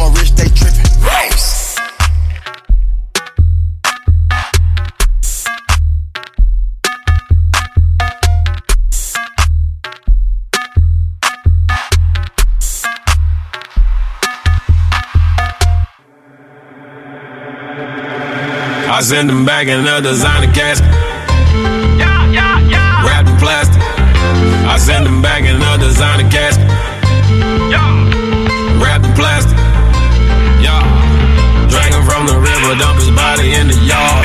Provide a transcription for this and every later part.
mama rich, they trippin'. Rose. I send them back in a designer casket. Wrapped in plastic. I send them back in a designer casket. In the yard.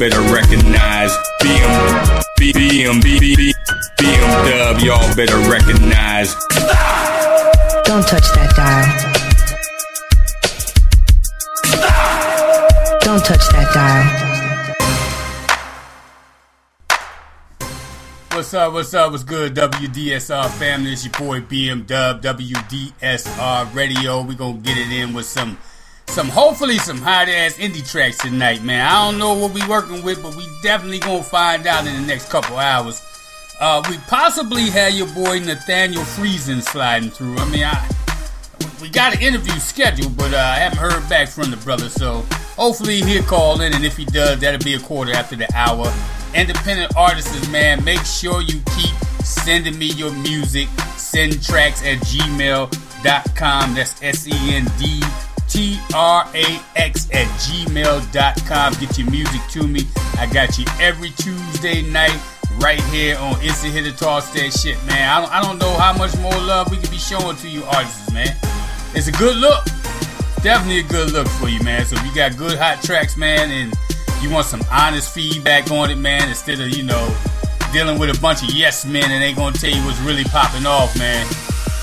Better recognize. BM, B, BM, B, B, B, BM Dub. Y'all better recognize. Don't touch that dial. Don't touch that dial. What's up? What's up? What's good? WDSR family. It's your boy BM Dub. WDSR Radio. We gonna get it in with some, some hopefully some hot ass indie tracks tonight, man. I don't know what we working with, but we definitely gonna find out in the next couple hours. Uh, we possibly had your boy Nathaniel Friesen sliding through. I mean, I we got an interview scheduled, but uh, I haven't heard back from the brother. So hopefully he'll call in, and if he does, that'll be a quarter after the hour. Independent artists, man, make sure you keep sending me your music. Send tracks at gmail.com. That's S E N D T R A X at gmail.com. Get your music to me. I got you every Tuesday night right here on Instant Hitter Toss That Shit, man. I don't, I don't know how much more love we can be showing to you artists, man. It's a good look. Definitely a good look for you, man. So if you got good hot tracks, man, and you want some honest feedback on it, man, instead of, you know, dealing with a bunch of yes men and ain't gonna tell you what's really popping off, man.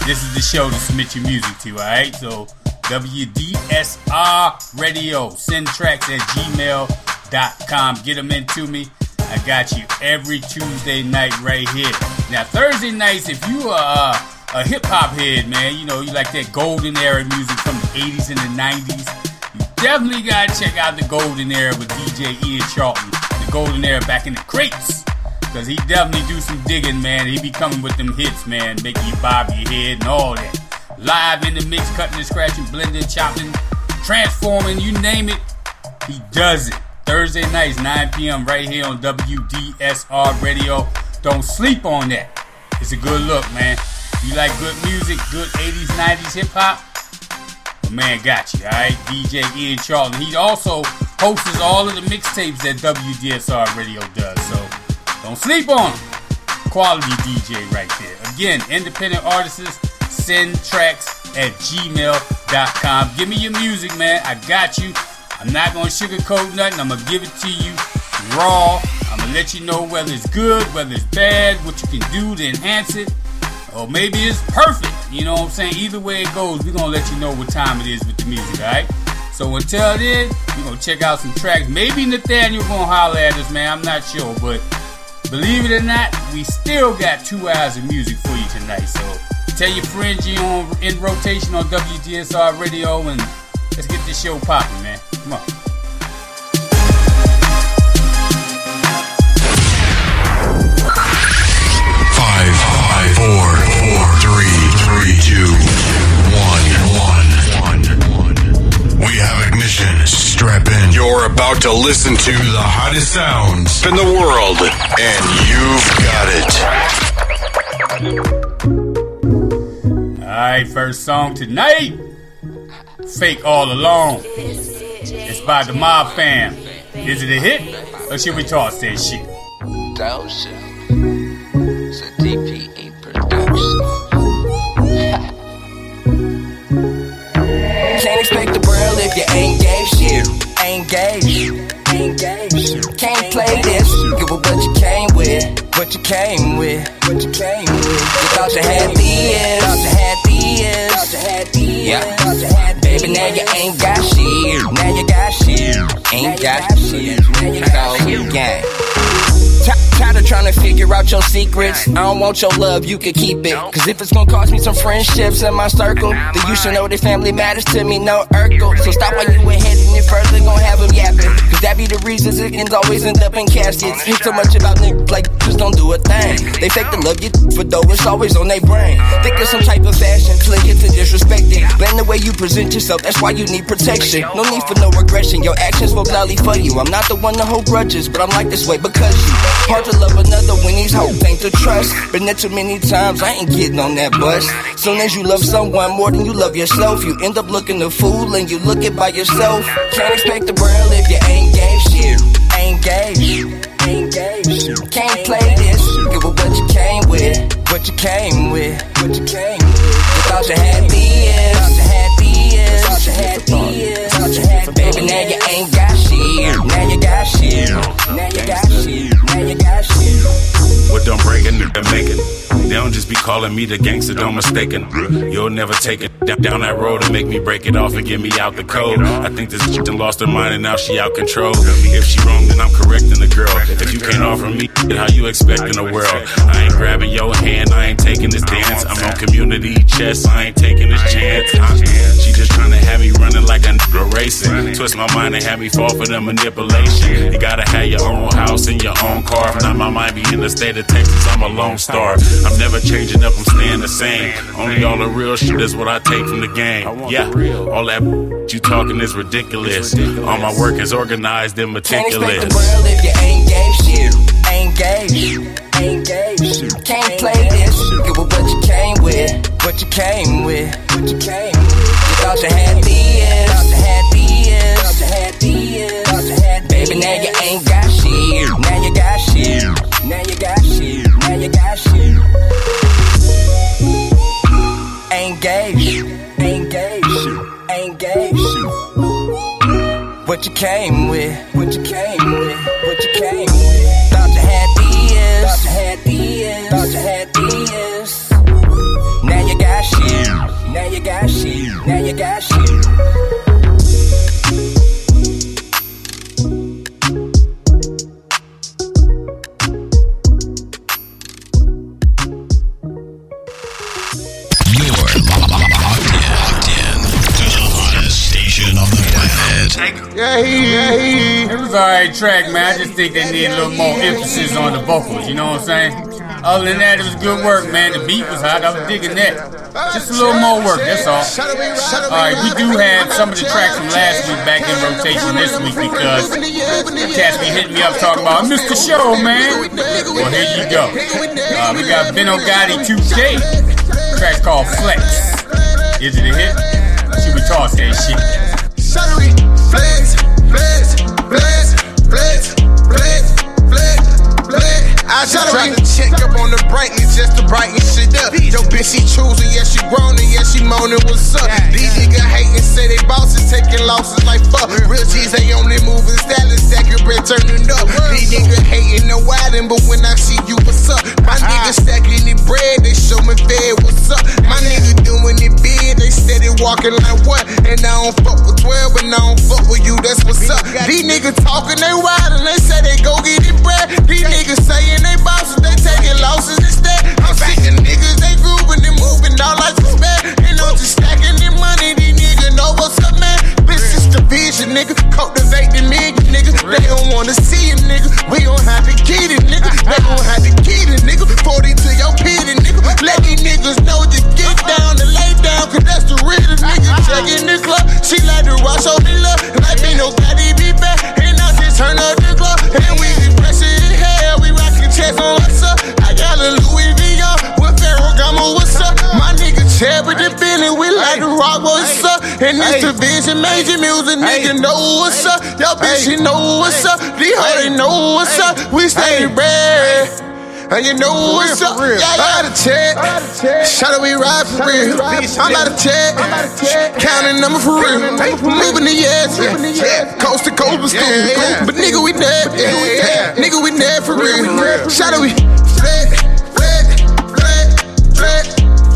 This is the show to submit your music to, alright? So WDSR Radio. Send tracks at gmail.com. Get them into me. I got you every Tuesday night right here. Now, Thursday nights, if you are a hip hop head, man, you know, you like that golden era music from the 80s and the 90s, you definitely got to check out the golden era with DJ Ian Charlton. The golden era back in the crates. Cause he definitely do some digging, man. He be coming with them hits, man, making you bob your head and all that. Live in the mix, cutting and scratching, blending, chopping, transforming, you name it, he does it. Thursday nights, 9 p.m. right here on WDSR Radio. Don't sleep on that. It's a good look, man. You like good music, good 80s, 90s hip hop? The man got you, alright? DJ Ian Charlton. He also hosts all of the mixtapes that WDSR Radio does, so don't sleep on him. Quality DJ right there. Again, independent artists, send tracks at gmail.com. Give me your music, man. I got you. I'm not gonna sugarcoat nothing. I'm gonna give it to you raw. I'm gonna let you know whether it's good, whether it's bad, what you can do to enhance it, or maybe it's perfect. You know what I'm saying? Either way it goes, we're gonna let you know what time it is with the music, alright? So until then, we're gonna check out some tracks. Maybe Nathaniel gonna holler at us, man. I'm not sure, but believe it or not, we still got two hours of music for you tonight. So tell your friends you on in rotation on WDSR radio and let's get this show popping, man. Come on. Five, five, four, four, three, three, two, one, one, one. We have ignition. Strap in. You're about to listen to the hottest sounds in the world, and you've got it. Alright, first song tonight. Fake All Alone. It's by the Mob Fam. Is it a hit? Or should we toss that shit? Dose. It's a DPE production. Can't expect the world if you ain't gave shit. Ain't gave. Ain't gave. Can't play this. Give what you came with. What you came with. What you came with. You thought you had had these. Thought you had these. Yeah. Thought you had these. Baby, now you ain't got shit. Now you got shit. Ain't got shit. Now you got shit. Gang. Ti- Tired of trying to figure out your secrets. I don't want your love, you can keep it. Cause if it's gonna cost me some friendships in my circle, then you should know that family matters to me, no Urkel. So stop while you ain't heading it further, gon' have them yapping. Cause that be the reasons it ends always end up in caskets. Ain't so much about niggas like just don't do a thing. They fake the love you for though it's always on their brain. Think of some type of fashion, click it to disrespect it. Blame the way you present yourself, that's why you need protection. No need for no regression, your actions will gladly for you. I'm not the one to hold grudges, but I'm like this way because you. Hard to love another when these hoes ain't to trust. Been there too many times, I ain't getting on that bus. Soon as you love someone more than you love yourself, you end up looking a fool and you look it by yourself. Can't expect the world if you ain't gave shit. Ain't gave. Ain't gave. Can't play this. Give up what you came with. What you came with. What you came with. You thought you had these. Thought you had these. Thought you had you had Baby, now you ain't got shit. Now you got shit. Now you got shit. Now you got shit. What don't break it, they're making. They don't just be calling me the gangster, don't mistaken. You'll never take it down, that road and make me break it off and get me out the code. I think this done lost her mind and now she out control. If she wrong, then I'm correcting the girl. If you can't offer me, how you expecting the world? I ain't grabbing your hand, I ain't taking this dance. I'm on community chess, I ain't taking this chance. She just trying to have me running like a nigga racing. Twist my mind and have me fall for the manipulation. You gotta have your own house and your own car. If not, my mind be in the state of Texas, I'm a lone star. I'm never changing up, I'm staying the same. Only all the real shit is what I take from the game. Yeah, all that you talking is ridiculous. All my work is organized and meticulous. Can't expect the meticulous. world if you ain't gave shit. Ain't gave. Ain't gave. Can't play this. Give up what you came with. What you came with. What you came with. You thought you had these. Thought you had these. Thought you had these. Thought Baby, now you ain't got shit. Now you got shit. Now you got shit. Now shit. Gave. Ain't gave. What you came with, what you came with, what you came with. Thought you had these, thought you had these, thought you had It was alright track, man. I just think they need a little more emphasis on the vocals, you know what I'm saying? Other than that, it was good work, man. The beat was hot. I was digging that. Just a little more work, that's all. Alright, we do have some of the tracks from last week back in rotation this week because cats be hitting me up talking about, I missed the show, man. Well, here you go. Uh, we got Benno Gotti 2K. Track called Flex. Is it a hit? Should we toss that shit? Flex, I just tried to check up on the brightness just to brighten shit up. Yo, bitch, she choosing, yeah, she groaning, yeah, she moaning, what's up? These niggas hating, say they bosses taking losses like fuck. Real G's, they only moving stylin', stacking bread, turning up. These niggas hating, no wildin', but when I see you, what's up? My niggas stacking the bread, they show me fed, what's up? My nigga doing it big, they steady walking like what? And I don't fuck with 12, but I don't fuck with you, that's what's up. These niggas talking, they wildin', they say they go get it bread. These niggas saying they bosses, they taking losses instead. I'm of niggas, they grooving and moving all like bad. And I'm just stacking the money, these niggas know what's up, man. This is the vision, nigga. Cultivate the nigga, nigga. They don't wanna see it, nigga. We gon' have to get it, nigga. They gon' have to get it, nigga. 40 to your pity, nigga. Let these niggas know just get down and lay down, cause that's the realest nigga. Check in the club. She like to watch all the love. Like me, nobody be back. And I just turn up the club. And we hell. Rockin' on what's up. I got a Louis V on with Ferragamo, what's up? My nigga Chad with the Billy, we like to rock, what's up? And this division, major music, nigga know what's up. Yo, bitch, she know what's up. These hoes, they know what's up. We stay red. And you know for what's up? Yeah, I got a check. Shout out, we ride for real. I'm out of check. Counting number for real. Moving the yes, yeah. Coast to coast, but still. But nigga, we dead. Nigga, we dead for real. Shout out, we flat, flat, flat, flat,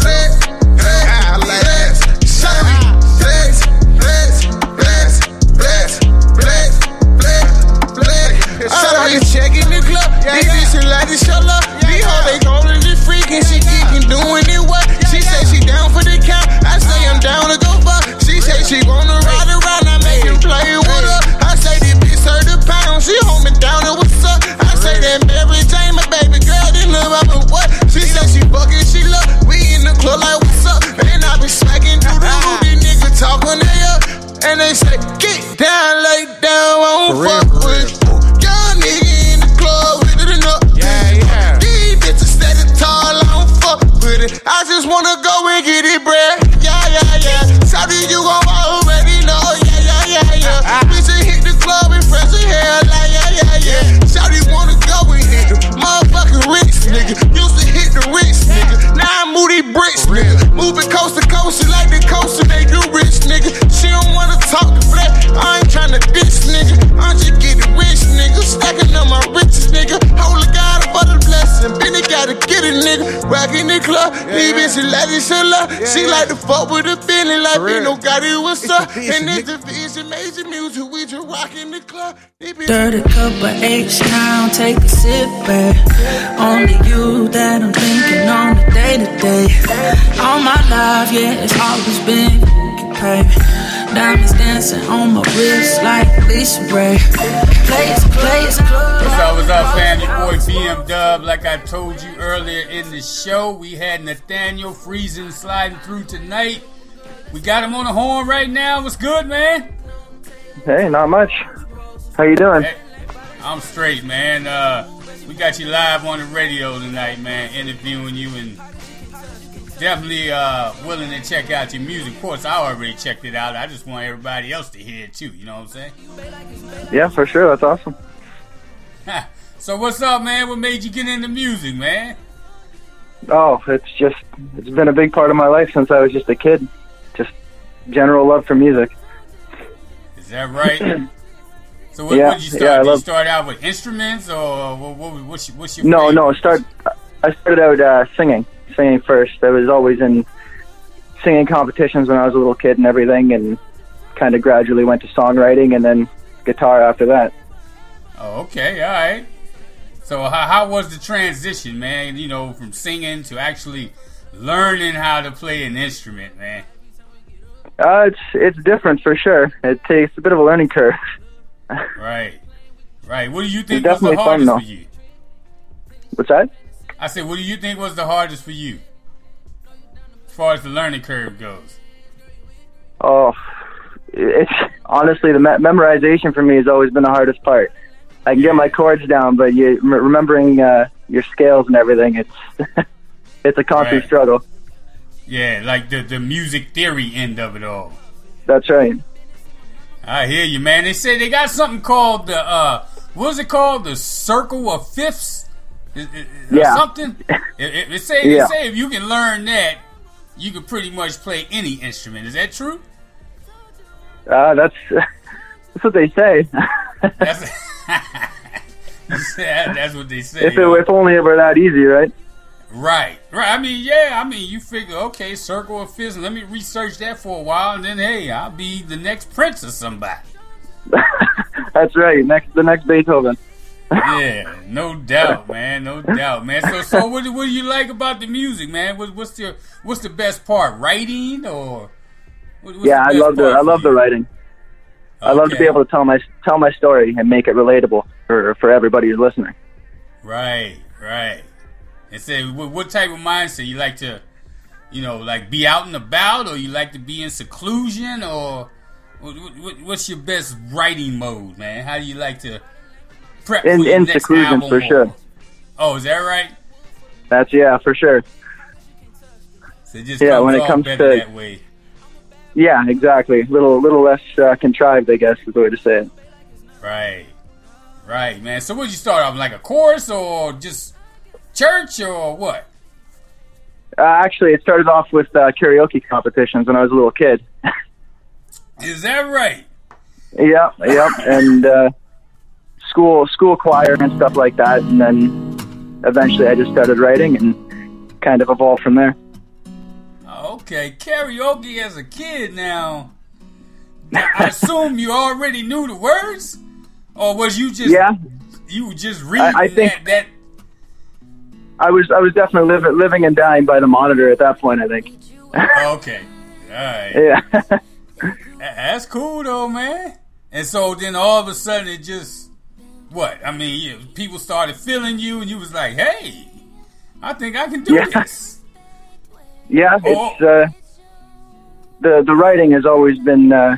flat, flat, flat. Shout out, we flex, flex, flex, flex, flex, flex, flex. Shout out, we checking the club. Like show love. These hoes, they going to freaking. She geeking, doing it what? She say she down for the count. I say I'm down to go fuck. She say she wanna ride around. I make him play with her. I say this bitch her the pound. She hold me down and what's up? I say that Mary Jane, my baby girl, didn't know about what? She say she fucking, she love. We in the club like what's up? And I be smacking through the roof. These niggas talking they up. And they say, get down, lay down, Rockin' the club. These bitches like this shit love. She like to fuck with the feeling like me. No got it, what's up? And it's the vision, major music. We just rockin' the club. These bitches- Dirty cup of H-Town, take a sip, babe. Only you that I'm thinking on the day to day. All my life, yeah, it's always been you, baby. Diamonds dancing on my wrist like Lisa Ray. Place, place, club. What's up, what's up, fam? Your boy BM Dub. Like I told you earlier in the show, we had Nathaniel Friesen sliding through tonight. We got him on the horn right now. What's good, man? Hey, not much. How you doing? Hey, I'm straight, man. Uh, we got you live on the radio tonight, man, interviewing you and definitely uh, willing to check out your music. Of course, I already checked it out. I just want everybody else to hear it too. You know what I'm saying? Yeah, for sure. That's awesome. so what's up, man? What made you get into music, man? Oh, it's just it's been a big part of my life since I was just a kid. Just general love for music. Is that right? so what, Yeah, what did you start? yeah, I did you start out with instruments, or what, what, what's your, what's your No, favorite? no. Start. I started out uh, singing, singing first. I was always in singing competitions when I was a little kid and everything, and kind of gradually went to songwriting and then guitar after that. Oh, okay, all right. So how, how was the transition, man? You know, from singing to actually learning how to play an instrument, man. Uh, it's it's different for sure. It takes a bit of a learning curve. Right, right. What do you think It's was the definitely fun, for you? What's that? I said, what do you think was the hardest for you, as far as the learning curve goes? Oh, it's honestly the me- memorization for me has always been the hardest part. I can get my chords down, but you remembering uh, your scales and everything, it's it's a constant Right. struggle. Yeah, like the the music theory end of it all. That's right. I hear you, man. They say they got something called the uh, what is it called? The circle of fifths. Is- Yeah. Something. It, it, it say, Yeah. say if you can learn that, you can pretty much play any instrument. Is that true? Uh, that's that's what they say. That's, that's what they say. if it if only it were that easy, right? Right, right. I mean, yeah. I mean, you figure, okay, circle of fifth. Let me research that for a while, and then hey, I'll be the next prince or somebody. That's right. Next, the next Beethoven. Yeah, no doubt, man. No doubt, man. So, so what, do- what do you like about the music, man? What, what's the what's the best part? Writing or? what- yeah, I love the I love you? the writing. I love to be able to tell my tell my story and make it relatable for for everybody who's listening. Right, right. And say, what, what type of mindset you like to, you know, like be out and about, or you like to be in seclusion, or what, what, what's your best writing mode, man? How do you like to prep In in seclusion for sure. Oh, is that right? That's yeah, for sure. So it just Yeah, when it comes to- that way. Yeah, exactly. Little little less uh, contrived, I guess, is the way to say it. Right, right, man. So, would you start off like a course or just church, or what? Uh, actually, it started off with uh, karaoke competitions when I was a little kid. Is that right? Yep, yep, and uh, school school choir and stuff like that, and then eventually I just started writing and kind of evolved from there. Okay, karaoke as a kid now. I assume you already knew the words, or was you just Yeah. you were just reading I think- that, that? I was I was definitely living living and dying by the monitor at that point. I think. Okay, all right, Yeah, that's cool though, man. And so then all of a sudden it just what? I mean, you, people started feeling you, and you was like, "Hey, I think I can do Yeah. this." yeah. It's uh, the the writing has always been uh,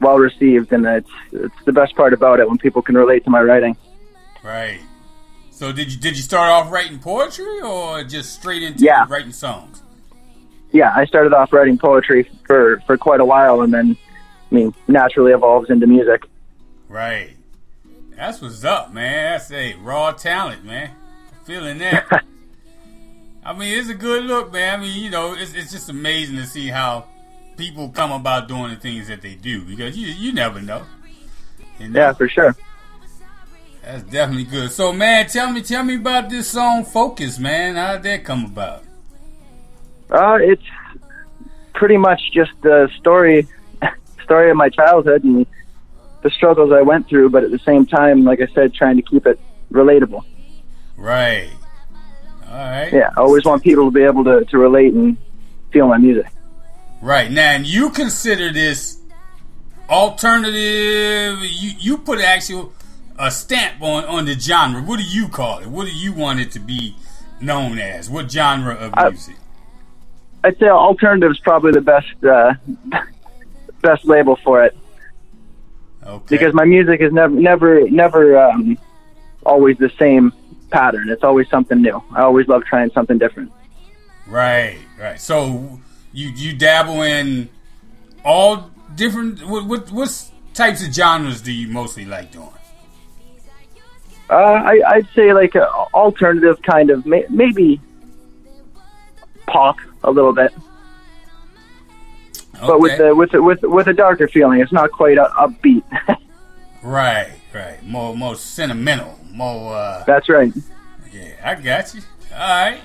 well received, and it's it's the best part about it when people can relate to my writing. Right. So did you did you start off writing poetry or just straight into Yeah. writing songs? Yeah, I started off writing poetry for for quite a while, and then I mean naturally evolves into music. Right. That's what's up, man. That's a raw talent, man. Feeling that. I mean, it's a good look, man. I mean, you know, it's, it's just amazing to see how people come about doing the things that they do because you you never know. You know? Yeah, for sure. That's definitely good. So, man, tell me tell me about this song, Focus, man. How did that come about? Uh, it's pretty much just the story story of my childhood and the struggles I went through, but at the same time, like I said, trying to keep it relatable. Right. All right. Yeah, I always want people to be able to, to relate and feel my music. Right now, and you consider this alternative. You you put actual a stamp on on the genre. What do you call it? What do you want it to be known as? What genre of I- music? I'd say alternative is probably the best uh, best label for it okay. because my music is never never never um, always the same pattern. It's always something new. I always love trying something different. right, right. So you you dabble in all different. What what what types of genres do you mostly like doing? Uh, I, I'd say like alternative kind of may, maybe pop a little bit, but with the with the, with with a darker feeling. It's not quite a, upbeat. Right, right. More more sentimental. More. uh That's right. Yeah, I got you. All right.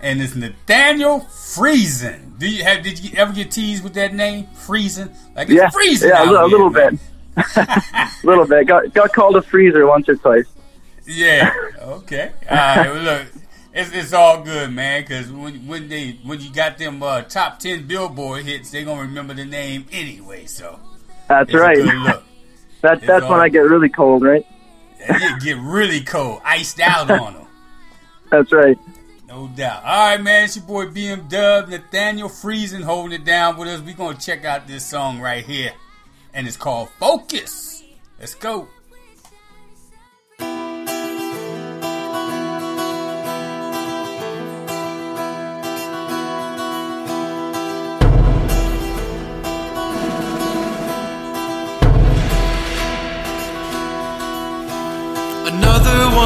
And it's Nathaniel Friesen. Do you have? Did you ever get teased with that name, Friesen? Like it's Yeah, freezing. yeah, a here, little man. bit, a little bit. Got got called a freezer once or twice. Yeah. Okay. All right. Well, look, it's, it's all good, man. Because when when they when you got them uh, top ten Billboard hits, they gonna remember the name anyway. So That's right. that It's that's when I get really cold, right? Get really cold, iced out on them. That's right. No doubt. All right, man. It's your boy BM Dub, Nathaniel Friesen holding it down with us. we going to check out this song right here. And it's called Focus. Let's go.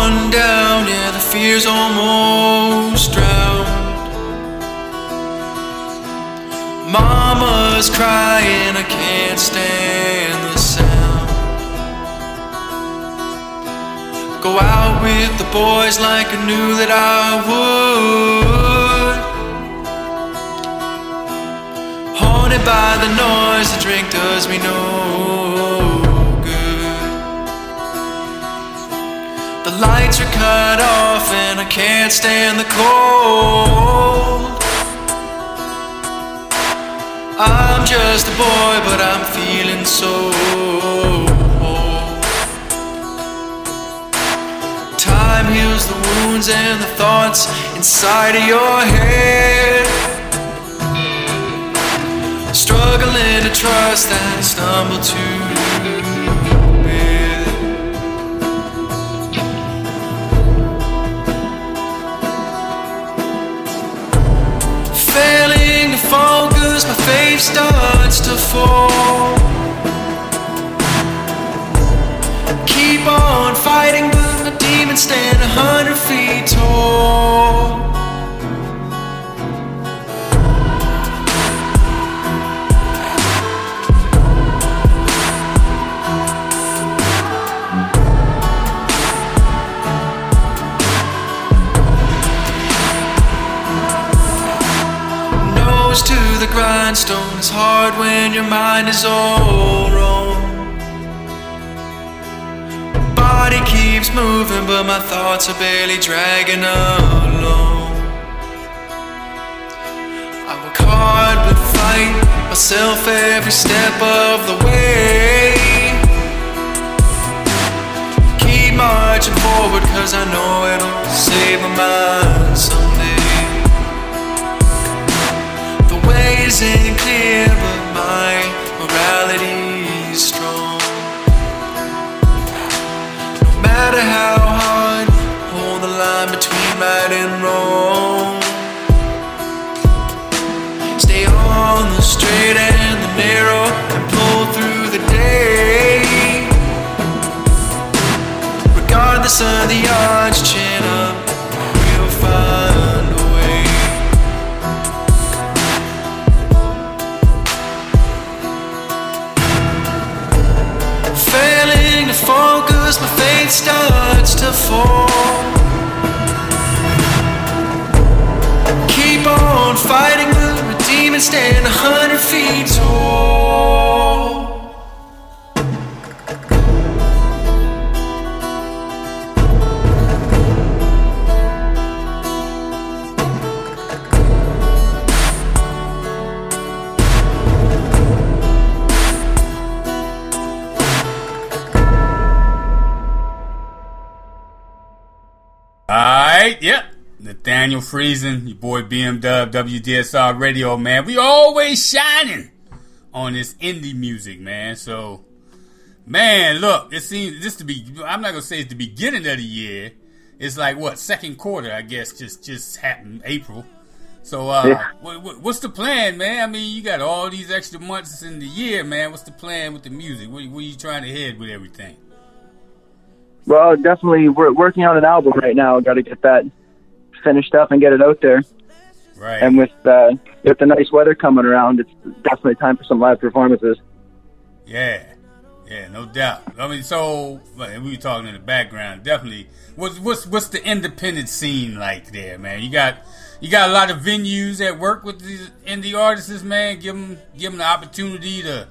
Another down, yeah, the fears almost drowned. Mama's crying, I can't stand the sound. Go out with the boys like I knew that I would. Haunted by the noise, the drink does me no lights are cut off and I can't stand the cold. I'm just a boy, but I'm feeling so old. Time heals the wounds and the thoughts inside of your head. Struggling to trust and stumble to focus, my faith starts to fall. Keep on fighting, but the demons stand a hundred feet tall. Grindstone is hard when your mind is all wrong. Body keeps moving, but my thoughts are barely dragging along. I work hard but fight myself every step of the way. Keep marching forward, cause I know it'll save my mind someday. Isn't clear, but my morality's strong. No matter how hard, hold the line between right and wrong. Stay on the straight and the narrow and pull through the day. Regardless of the odds, focus, my faith starts to fall. Keep on fighting, the demons stand a hundred feet tall. Nathaniel Friesen, your boy BMW, WDSR Radio, man. We always shining on this indie music, man. So, man, look, it seems this to be, I'm not going to say it's the beginning of the year. It's like, what, second quarter, I guess, just just happened, April. So, uh, Yeah. what, what, what's the plan, man? I mean, you got all these extra months in the year, man. What's the plan with the music? Where, where you trying to head with everything? Well, definitely, we're working on an album right now. Got to get that finished up and get it out there. Right. And with uh, with the nice weather coming around, it's definitely time for some live performances. Yeah, yeah, no doubt. I mean, so like, we were talking in the background. Definitely, what's what's what's the independent scene like there, man? You got you got a lot of venues that work with these indie artists, man. Give them give them the opportunity to,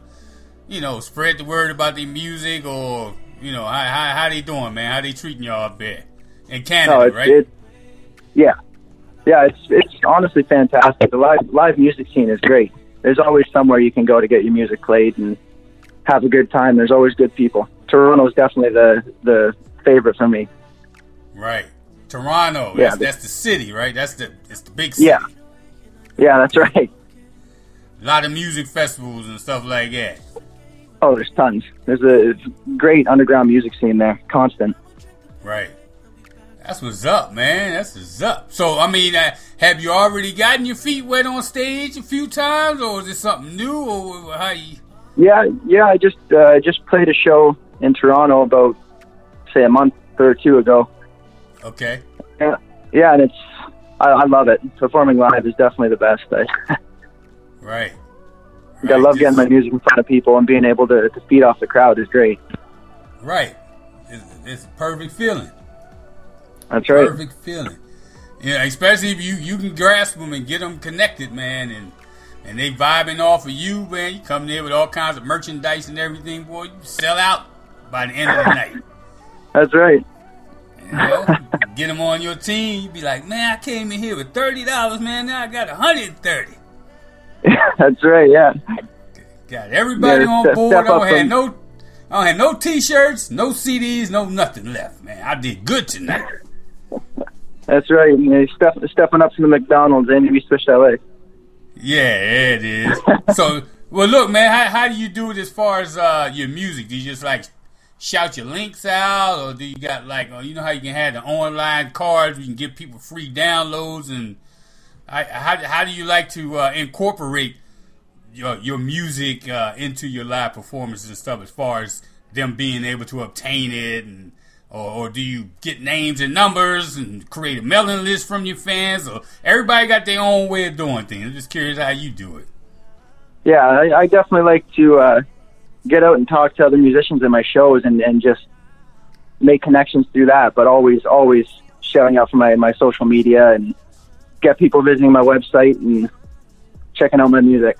you know, spread the word about their music, or you know, how how, how they doing, man? How they treating y'all up there in Canada, No, it's, right? it's yeah, yeah. It's it's honestly fantastic. The live live music scene is great. There's always somewhere you can go to get your music played and have a good time. There's always good people. Toronto's definitely the the favorite for me. right. Toronto, Yeah, that's, the- that's the city, right? That's the it's the big city. Yeah, yeah, that's right. A lot of music festivals and stuff like that. Oh, there's tons. There's a great underground music scene there, constant. Right. That's what's up, man. That's what's up. So, I mean, uh, have you already gotten your feet wet on stage a few times, or is it something new, or how you? Yeah, yeah. I just uh, just played a show in Toronto about say a month or two ago, Okay. Yeah, yeah, and it's I, I love it. Performing live is definitely the best. I, Right. I love getting my music in front of people and being able to, to feed off the crowd is great. Right. It's, it's a perfect feeling. That's right. Perfect feeling. Yeah, especially if you you can grasp them and get them connected, man, and and they vibing off of you, man. You come there with all kinds of merchandise and everything, boy. You sell out by the end of the night. That's right. You know, get them on your team. You be like, man, I came in here with thirty dollars, man. Now I got a hundred thirty. That's right. Yeah. Got everybody Yeah, on board. I don't have no, I don't have no t-shirts, no CDs, no nothing left, man. I did good tonight. That's right. You know, step, stepping up to the McDonald's and we switched LA. Yeah, it is. so, well, look, man, how, how do you do it as far as uh, your music? Do you just like shout your links out, or do you got like, uh, you know how you can have the online cards, you can give people free downloads, and I, how how do you like to uh, incorporate your your music uh, into your live performances and stuff, as far as them being able to obtain it and. Or, or do you get names and numbers and create a mailing list from your fans? Or everybody got their own way of doing things. I'm just curious how you do it. Yeah, I, I definitely like to uh, get out and talk to other musicians in my shows and, and just make connections through that. But always, always shouting out for my, my social media and get people visiting my website and checking out my music.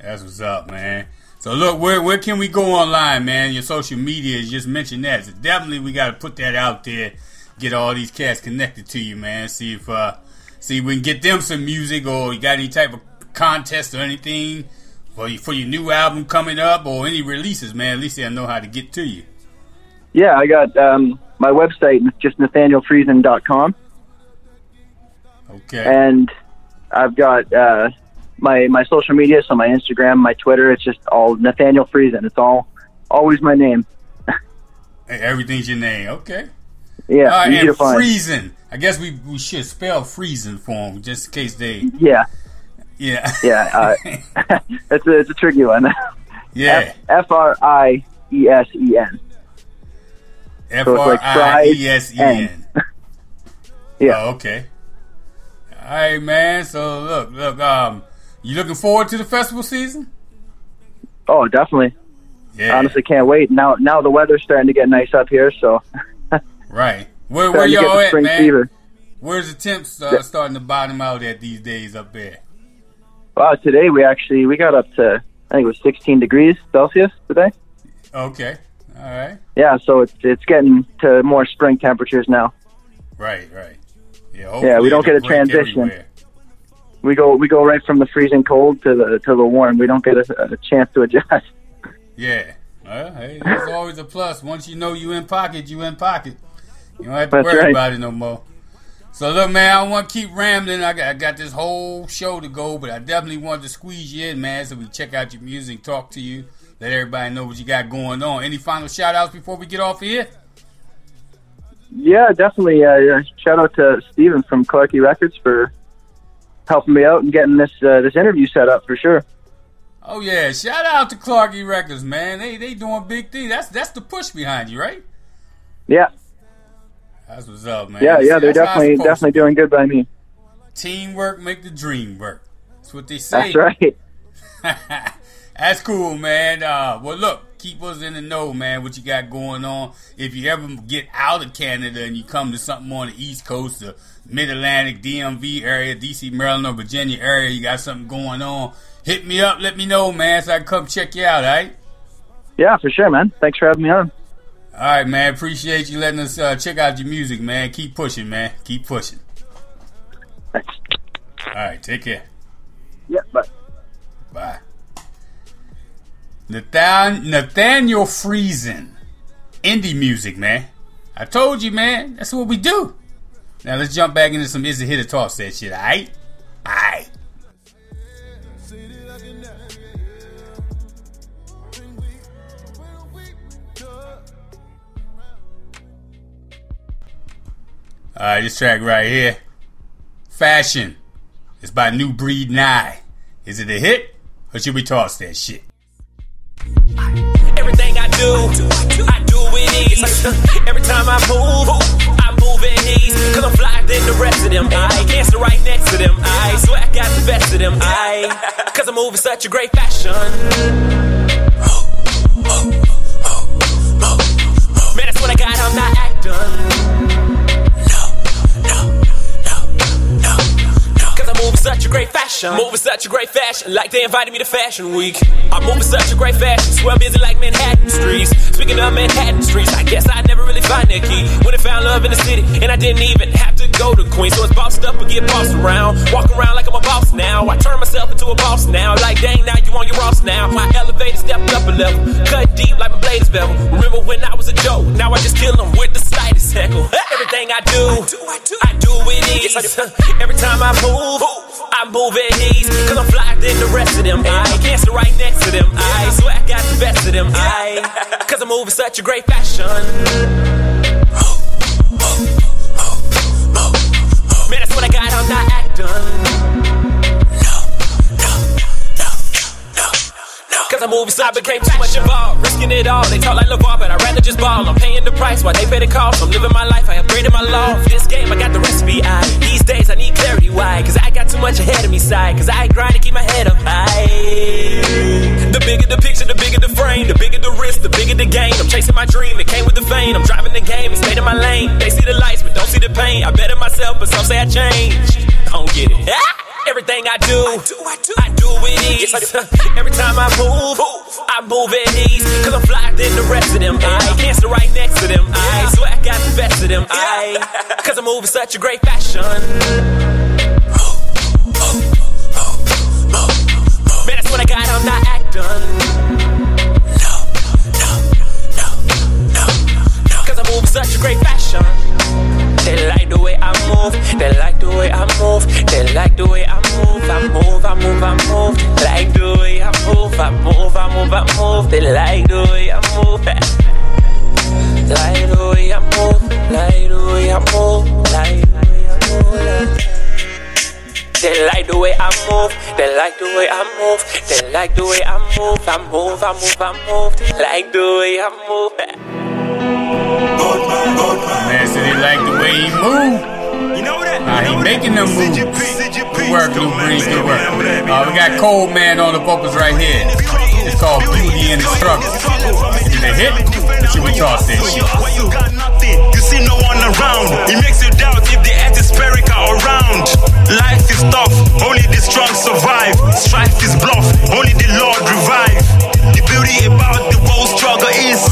That's what's up, man. So look, where where can we go online, man? Your social media you just mentioned that. So definitely we got to put that out there. Get all these cats connected to you, man. See if uh see if we can get them some music or you got any type of contest or anything for you, for your new album coming up or any releases, man. At least they'll know how to get to you. Yeah, I got um, my website, just nathanielfriesen.com. Okay. And I've got uh, my my social media, so my Instagram, my Twitter, it's just all Nathaniel Friesen. It's all always my name. Hey, everything's your name. Okay. Yeah, All right, and freezing. I guess we, we should spell freezing for them just in case they. Yeah, Yeah. yeah. Uh, it's a it's a tricky one. Yeah. F R I E S E N. F R I E S E N. Yeah. Oh, okay. All right, man. So look, look. Um, you looking forward to the festival season? Oh, definitely. Yeah. Honestly, can't wait. Now now the weather's starting to get nice up here, so Right. Where, where Starting to get y'all at, man? fever. Where's the temps uh, starting to bottom out at these days up there? wow. Today we actually we got up to I think it was 16 degrees Celsius today. Okay. All right. Yeah, so it's it's getting to more spring temperatures now. Right. Right. Yeah. Yeah, we don't get a transition. everywhere. We go we go right from the freezing cold to the to the warm. We don't get a, a chance to adjust. Yeah. Well, hey, it's always a plus. Once you know you in pocket, you in pocket. You don't have to That's worry right. about it no more. So look, man, I don't want to keep rambling. I got, I got this whole show to go, but I definitely wanted to squeeze you in, man, so we check out your music, talk to you, let everybody know what you got going on. Any final shout outs before we get off here? Yeah, definitely. Uh, shout out to Steven from Clarky Records for helping me out and getting this uh, this interview set up for sure. Oh yeah, shout out to Clarky Records, man. They they doing big things. That's that's the push behind you, right? Yeah, That's what's up, man. yeah, yeah. They're that's definitely definitely doing good by me. teamwork make the dream work. That's what they say. That's right. That's cool, man. Uh, well, look, keep us in the know, man. What you got going on? If you ever get out of Canada and you come to something on the East Coast, the Mid Atlantic, DMV area, DC, Maryland, or Virginia area, you got something going on. Hit me up. Let me know, man, so I can come check you out. All right. Yeah, for sure, man. Thanks for having me on. All right, man. Appreciate you letting us uh, check out your music, man. Keep pushing, man. Keep pushing. Thanks. All right, take care. Yeah, bye. Bye. Nathan- Nathaniel Friesen. Indie music, man. I told you, man. That's what we do. Now let's jump back into some Is It Hit or Toss that shit, alright? Alright. Alright, this track right here. Fashion. It's by New Breed Nye. Is it a hit? Or should we toss that shit? Everything I do, I do with ease. Every time I move, I move in ease, cause I'm flyer than the rest of them. I cancer right next to them. I swear I got the best of them. I, cause I'm moving such a great fashion. Man, that's what I got, I'm not acting. Such a great fashion. Moving such a great fashion, like they invited me to Fashion Week. I'm moving such a great fashion, swear busy like Manhattan streets. Speaking of Manhattan streets, I guess I never really find that key. When I found love in the city, and I didn't even have to go to Queen. So it's bossed up and get bossed around. Walk around like I'm a boss now. I turn myself into a boss now. Like dang, now you on your Ross now. My elevator stepped up a level, cut deep like my blade is bevel. Remember when I was a joke? Now I just kill them with the slightest heckle. Everything I do, I do with ease. Every time I move, I move at ease. Cause I'm flyer than the rest of them. I cancer right next to them. I swear I got the best of them. I, cause I'm moving such a great fashion. I got, I'm not acting. Cause I'm moving, so I became too much involved. Risking it all. They talk like LeVar, but I'd rather just ball. I'm paying the price while they pay the cost. I'm living my life, I upgraded my law. For this game, I got the recipe. I these days I need clarity. Why? Cause I got too much ahead of me side. Cause I grind to keep my head up high. The bigger the picture, the bigger the frame, the bigger the risk, the bigger the game. I'm chasing my dream, it came with the fame. I'm driving the game and stayed in my lane. They see the lights, but don't see the pain. I better myself, but some say I changed. Don't get it. Ah! Everything I do, I do it ease. Every time I move, I move at ease. Cause I'm flyer than the rest of them. I cancer right next to them. I swear I got the best of them. I, cause I'm moving such a great fashion. Man, that's what I got, I'm not acting. No, no, no, no, Cause I'm moving such a great fashion. They like the way I move, they like the way I move, they like the way I move, I move, I move, I move, like the way I move, I move, I move, I move, they like the way I move, like the way I move, like the way I move. They like the way I move, they like the way I move, they like the way I move, I move, I move, I move, like the way I move. Man said they like the way he move. How he making them moves. Good work, Lou Breeze. Good work. Uh, we got Cold Man on the vocals right here. It's called Beauty and the Struggle. Is it a hit? Let's see what y'all say. You see no one around. It makes you doubt if the atmospheric are around. Life is tough, only the strong survive. Strife is bluff, only the Lord revive. The beauty about the whole struggle is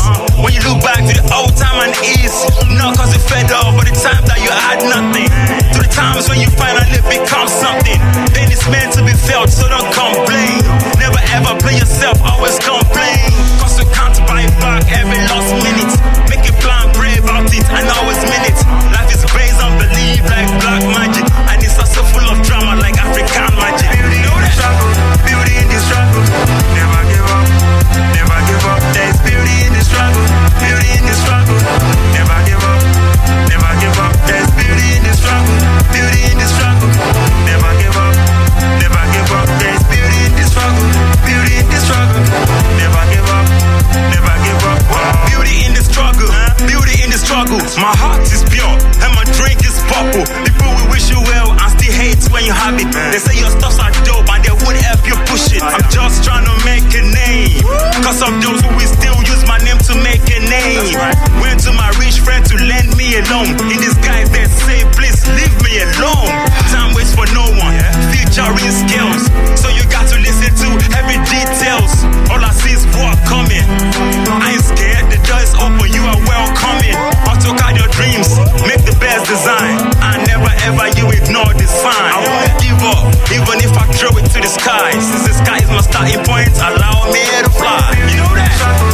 when you look back to the old time and ease. Not cause you fed up, but the time that you had nothing. To the times when you finally become something. Then it's meant to be felt, so don't complain. Never ever play yourself, always complain. Cause you can't buy back every lost My heart is pure and my drink is purple. People will wish you well and still hate when you have it. They say your stuffs are dope and they would help you push it. I'm just trying to make a name. Cause of those who will still use my name to make a name. Went to my rich friend to lend me a loan. In disguise, they say, please leave me alone. Time waits for no one. Featuring skills. So you got to listen to every details. All I see is what coming. I ain't scared, the door is open, you are welcoming. Dreams, make the best design. And never ever you ignore this sign. I won't give up, even if I throw it to the sky. Since the sky is my starting point, allow me to fly. You know that?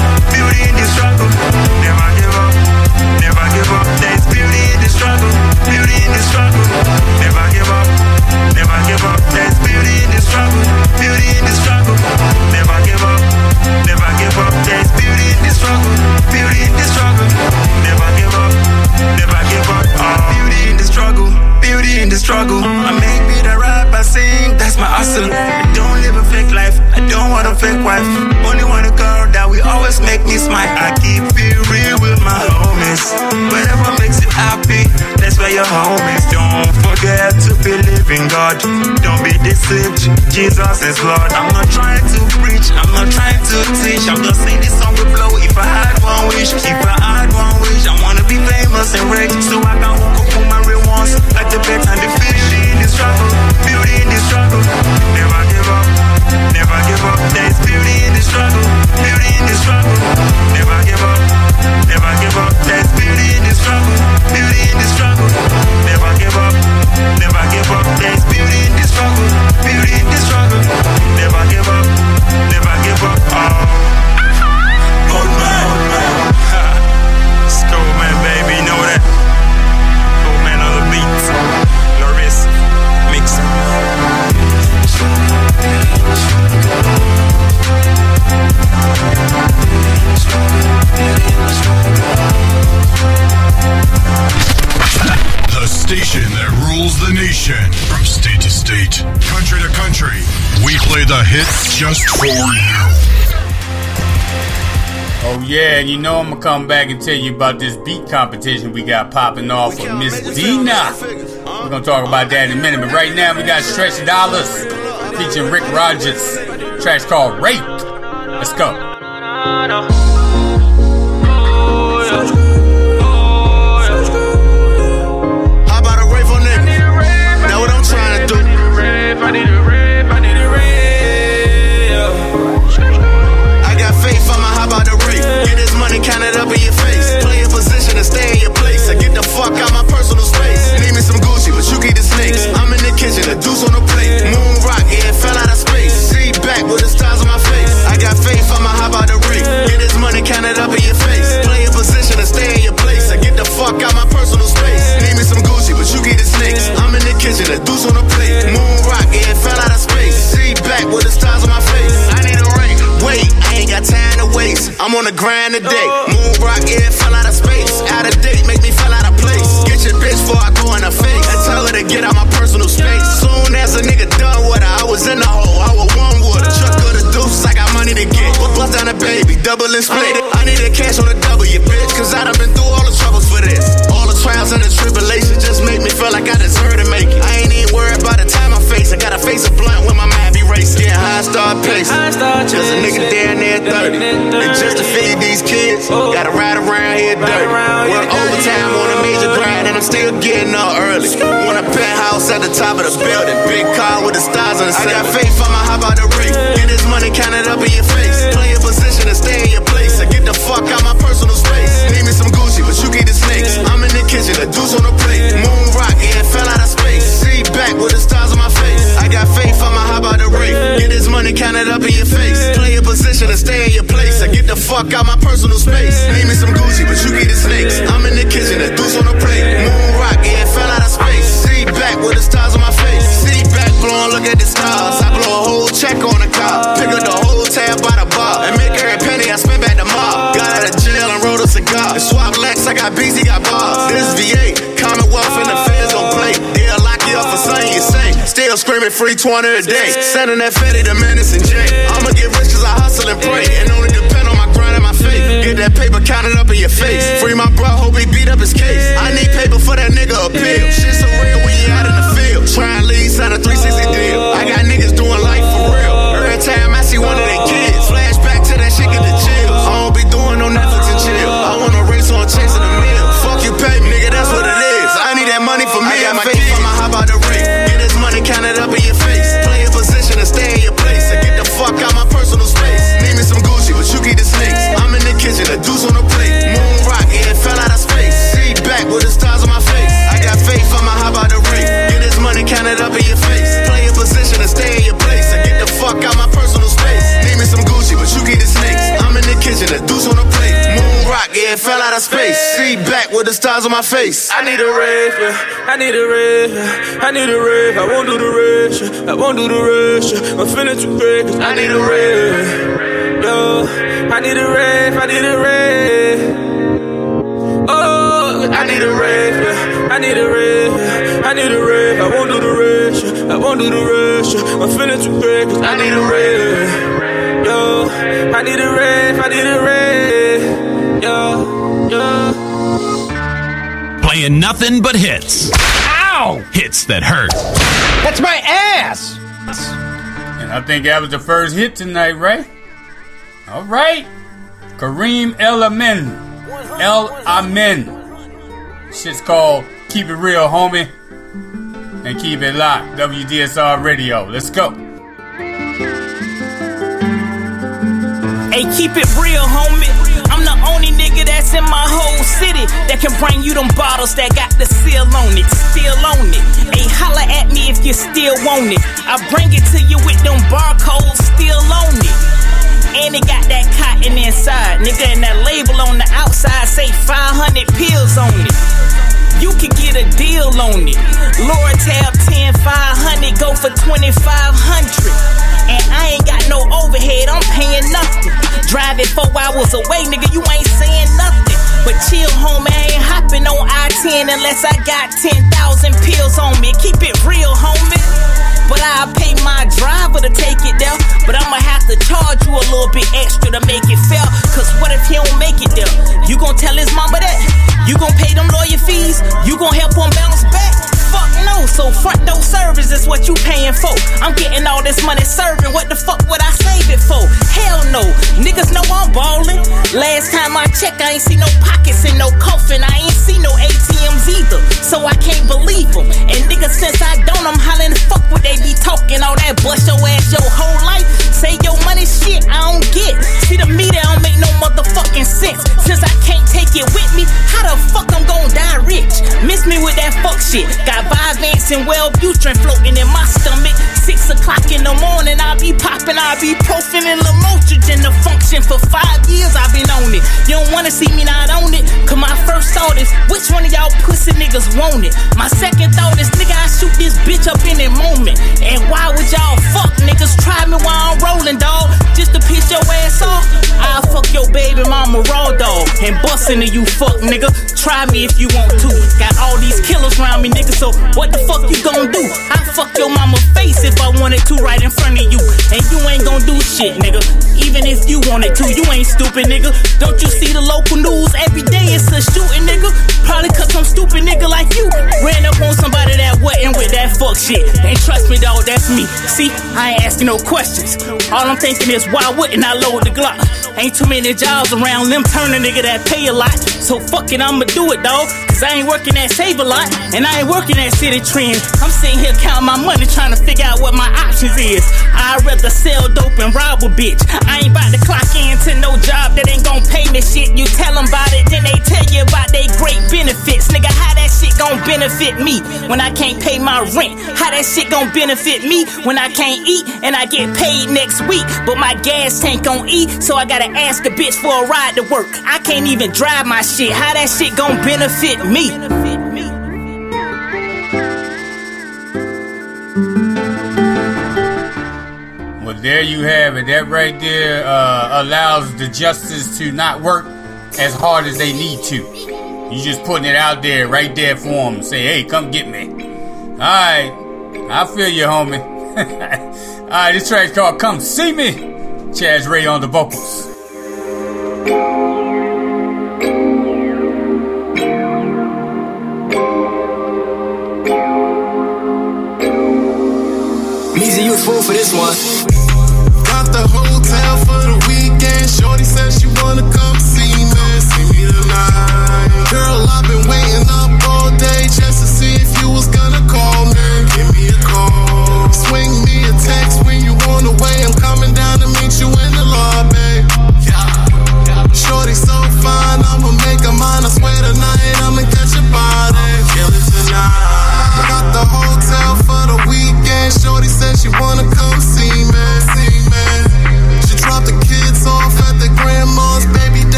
Beauty in the struggle. I make me the rap, I sing, that's my hustle. I don't live a fake life, I don't want a fake wife. Only want a girl that will always make me smile. I keep it real with my homies. Whatever makes you happy, That's where your home is. Don't forget to believe in God. Don't be deceived. Jesus is Lord. I'm not trying to preach. I'm not trying to teach. I'm just saying this song will blow. If I had one wish, if I had one wish, I wanna be famous and rich so I can hook up on my real ones like the bet and the in the struggle, beauty in the struggle. Never give up, never give up. There's beauty in the struggle, beauty in the struggle. Never give up, never give up. There's beauty in the struggle, beauty in the struggle. Never give up, never give up. There's beauty in the struggle, beauty in the struggle. Never give up, never give up. Oh. Uh-huh. Old play the hits just for you. Oh yeah, and you know I'm gonna come back and tell you about this beat competition we got popping off with Miss Dina. We're gonna talk about that in a minute, but right now we got Stretch Dollars featuring Rick Rogers. Track's called Rape. Let's go. How about a rave on nigga? Now what I'm trying to do. Deuce on the plate. Moon rock, yeah, it fell out of space. See back with the stars on my face. I got faith, I'ma hop out the rape. Get this money counted up in your face. Play a position and stay in your place. I get the fuck out my personal space. Need me some Gucci, but you get the snakes. I'm in the kitchen, a deuce on the plate. Moon rock, yeah, it fell out of space. See back with the stars on my face. I need a ring. Wait, I ain't got time to waste. I'm on the grind today. Moon rock, yeah, it fell out of space. Out of date, make me fell out before I go in her face. And tell her to get out my personal space. Soon as a nigga done with her, I was in the hole. I was one her. Truck of the deuce, I got money to get. But bust down a baby, double and split it. I need a cash on the double, you bitch. Cause I done been through all the troubles for this. Trials and the tribulations just make me feel like I deserve to make it. I ain't even worried about the time I face. I gotta face a blunt when my mind be racing. Getting high star pace. Just a nigga down there 30. And just to feed these kids, oh. gotta ride around here dirty. Work overtime on a major grind and I'm still getting up early. Want a penthouse at the top of the building. Big car with the stars on the I got faith, I'ma hop out the ring. Get this money counted up in your face. Bones on the plate, moon rock, yeah, fell out of space. See back with the stars on my face. I got faith, I'ma hop out the race. Get this money, count it up in your face. Play a position and stay in your place. I get the fuck out my personal space. Name me some Gucci, but you get the snakes. I'm in the kitchen, that deuce on the plate. Moon rock, yeah, fell out of space. See back with the stars on my face. See back, blowing, look at the stars. I blow a whole check on the car. Pick up the whole tab by the bar. And make every penny I spend back the mob. Got out of jail and rolled a cigar. And swap legs, I got beats, he got bars. This V8. Still screaming free 20 a day. Sending that Fetty to Menace and Jay. I'ma get rich cause I hustle and pray. And only depend on my grind and my faith. Get that paper counted up in your face. Free my bro, hope he beat up his case. I need paper for that nigga appeal. Shit so real when you out in the field. Try and lead, sign a 360 deal. I got niggas doing life for real. Every time I see one of their kids, flashback it fell out of space. See back with the stars on my face. I need a rave, yeah. I need a rave, yeah. I need a rave. I won't do the rave, yeah. I won't do the rave, yeah. I'm feeling too great, cause I need a rave. Yo, I need a rave, I need a rave. Oh, I need a rave, yeah. I need a rave, yeah. I need a rave. I won't do the rave, yeah. I won't do the rave, yeah. I'm feeling too great, cause I need a rave. Yo, I need a rave, I need a rave. Yo, yo. playing nothing but hits. Ow! Hits that hurt. That's my ass! And I think that was the first hit tonight, right? All right. Kareem El Amen. El Amen. Shit's called Keep It Real, homie. And keep it locked. WDSR Radio. Let's go. Hey, keep it real, homie. That's in my whole city that can bring you them bottles that got the seal on it, still on it. Hey, holla at me if you still want it. I bring it to you with them barcodes still on it. And it got that cotton inside, nigga, and that label on the outside say 500 pills on it. You can get a deal on it. Laura tab 10, 500, go for 2500. And I ain't got no overhead, I'm paying nothing. Driving four hours away, nigga, you ain't saying nothing. But chill, homie, I ain't hopping on I 10 unless I got 10,000 pills on me. Keep it real, homie. But I'll pay my driver to take it there. But I'ma have to charge you a little bit extra to make it fair. Cause what if he don't make it there? You gon' tell his mama that? You gon' pay them lawyer fees? You gon' help him bounce back? Fuck no, so front door service is what you paying for. I'm getting all this money serving, what the fuck would I save it for? Hell no, niggas know I'm ballin'. Last time I checked, I ain't see no pockets in no coffin. I ain't see no ATMs either, so I can't believe them. And niggas, since I don't, I'm hollering, fuck what they be talking. All that bust your ass your whole life. Say your money shit, I don't get. See the meter don't make no motherfucking sense. Since I can't take it with me, how the fuck I'm gon' die rich? Miss me with that fuck shit. Got Vyvanse and Wellbutrin floating in my stomach. Six o'clock in the morning, I be popping, ibuprofen and Lamotrigine. The function for five years, i been on it. You don't wanna see me not on it? Cause my first thought is, which one of y'all pussy niggas want it? My second thought is, nigga, I shoot this bitch up in a moment. And why would y'all fuck niggas try me while I'm rolling, dog? Just to piss your ass off? I'll fuck your baby mama raw dog and bust into you fuck nigga. Try me if you want to. Got all these killers around me, nigga, so what the fuck you gon' do? I fuck your mama face if I wanted to right in front of you. And you ain't gon' do shit, nigga. Even if you wanted to, you ain't stupid, nigga. Don't you see the local news? Every day it's a shooting, nigga. Probably cause some stupid nigga like you ran up on somebody that wasn't with that fuck shit. And trust me, dog, that's me. See, I ain't asking no questions. All I'm thinking is, why wouldn't I load the Glock? Ain't too many jobs around them turn a nigga that pay a lot. So fuck it, I'ma do it, dog. Cause I ain't working at Save a Lot, and I ain't working at Citi Trend. I'm sitting here counting my money trying to figure out what my options is. I'd rather sell dope and rob a bitch. I ain't about to clock into no job that ain't gon' pay me shit. You tell them about it, then they tell you about they great benefits. Nigga, how that shit gon' benefit me when I can't pay my rent? How that shit gon' benefit me when I can't eat and I get paid next week? But my gas tank gon' eat, so I gotta ask a bitch for a ride to work. I can't even drive my shit. How that shit gon' benefit me? Well, there you have it. That right there uh, allows the justice to not work as hard as they need to. You just putting it out there, right there for them. Say, hey, come get me. All right, I feel you, homie. All right, this track's called "Come See Me." Chaz Ray on the vocals. Meezy, you fool for this one. Got the hotel for the weekend. Shorty said she wanna come see me. See me tonight. Girl, I've been waiting up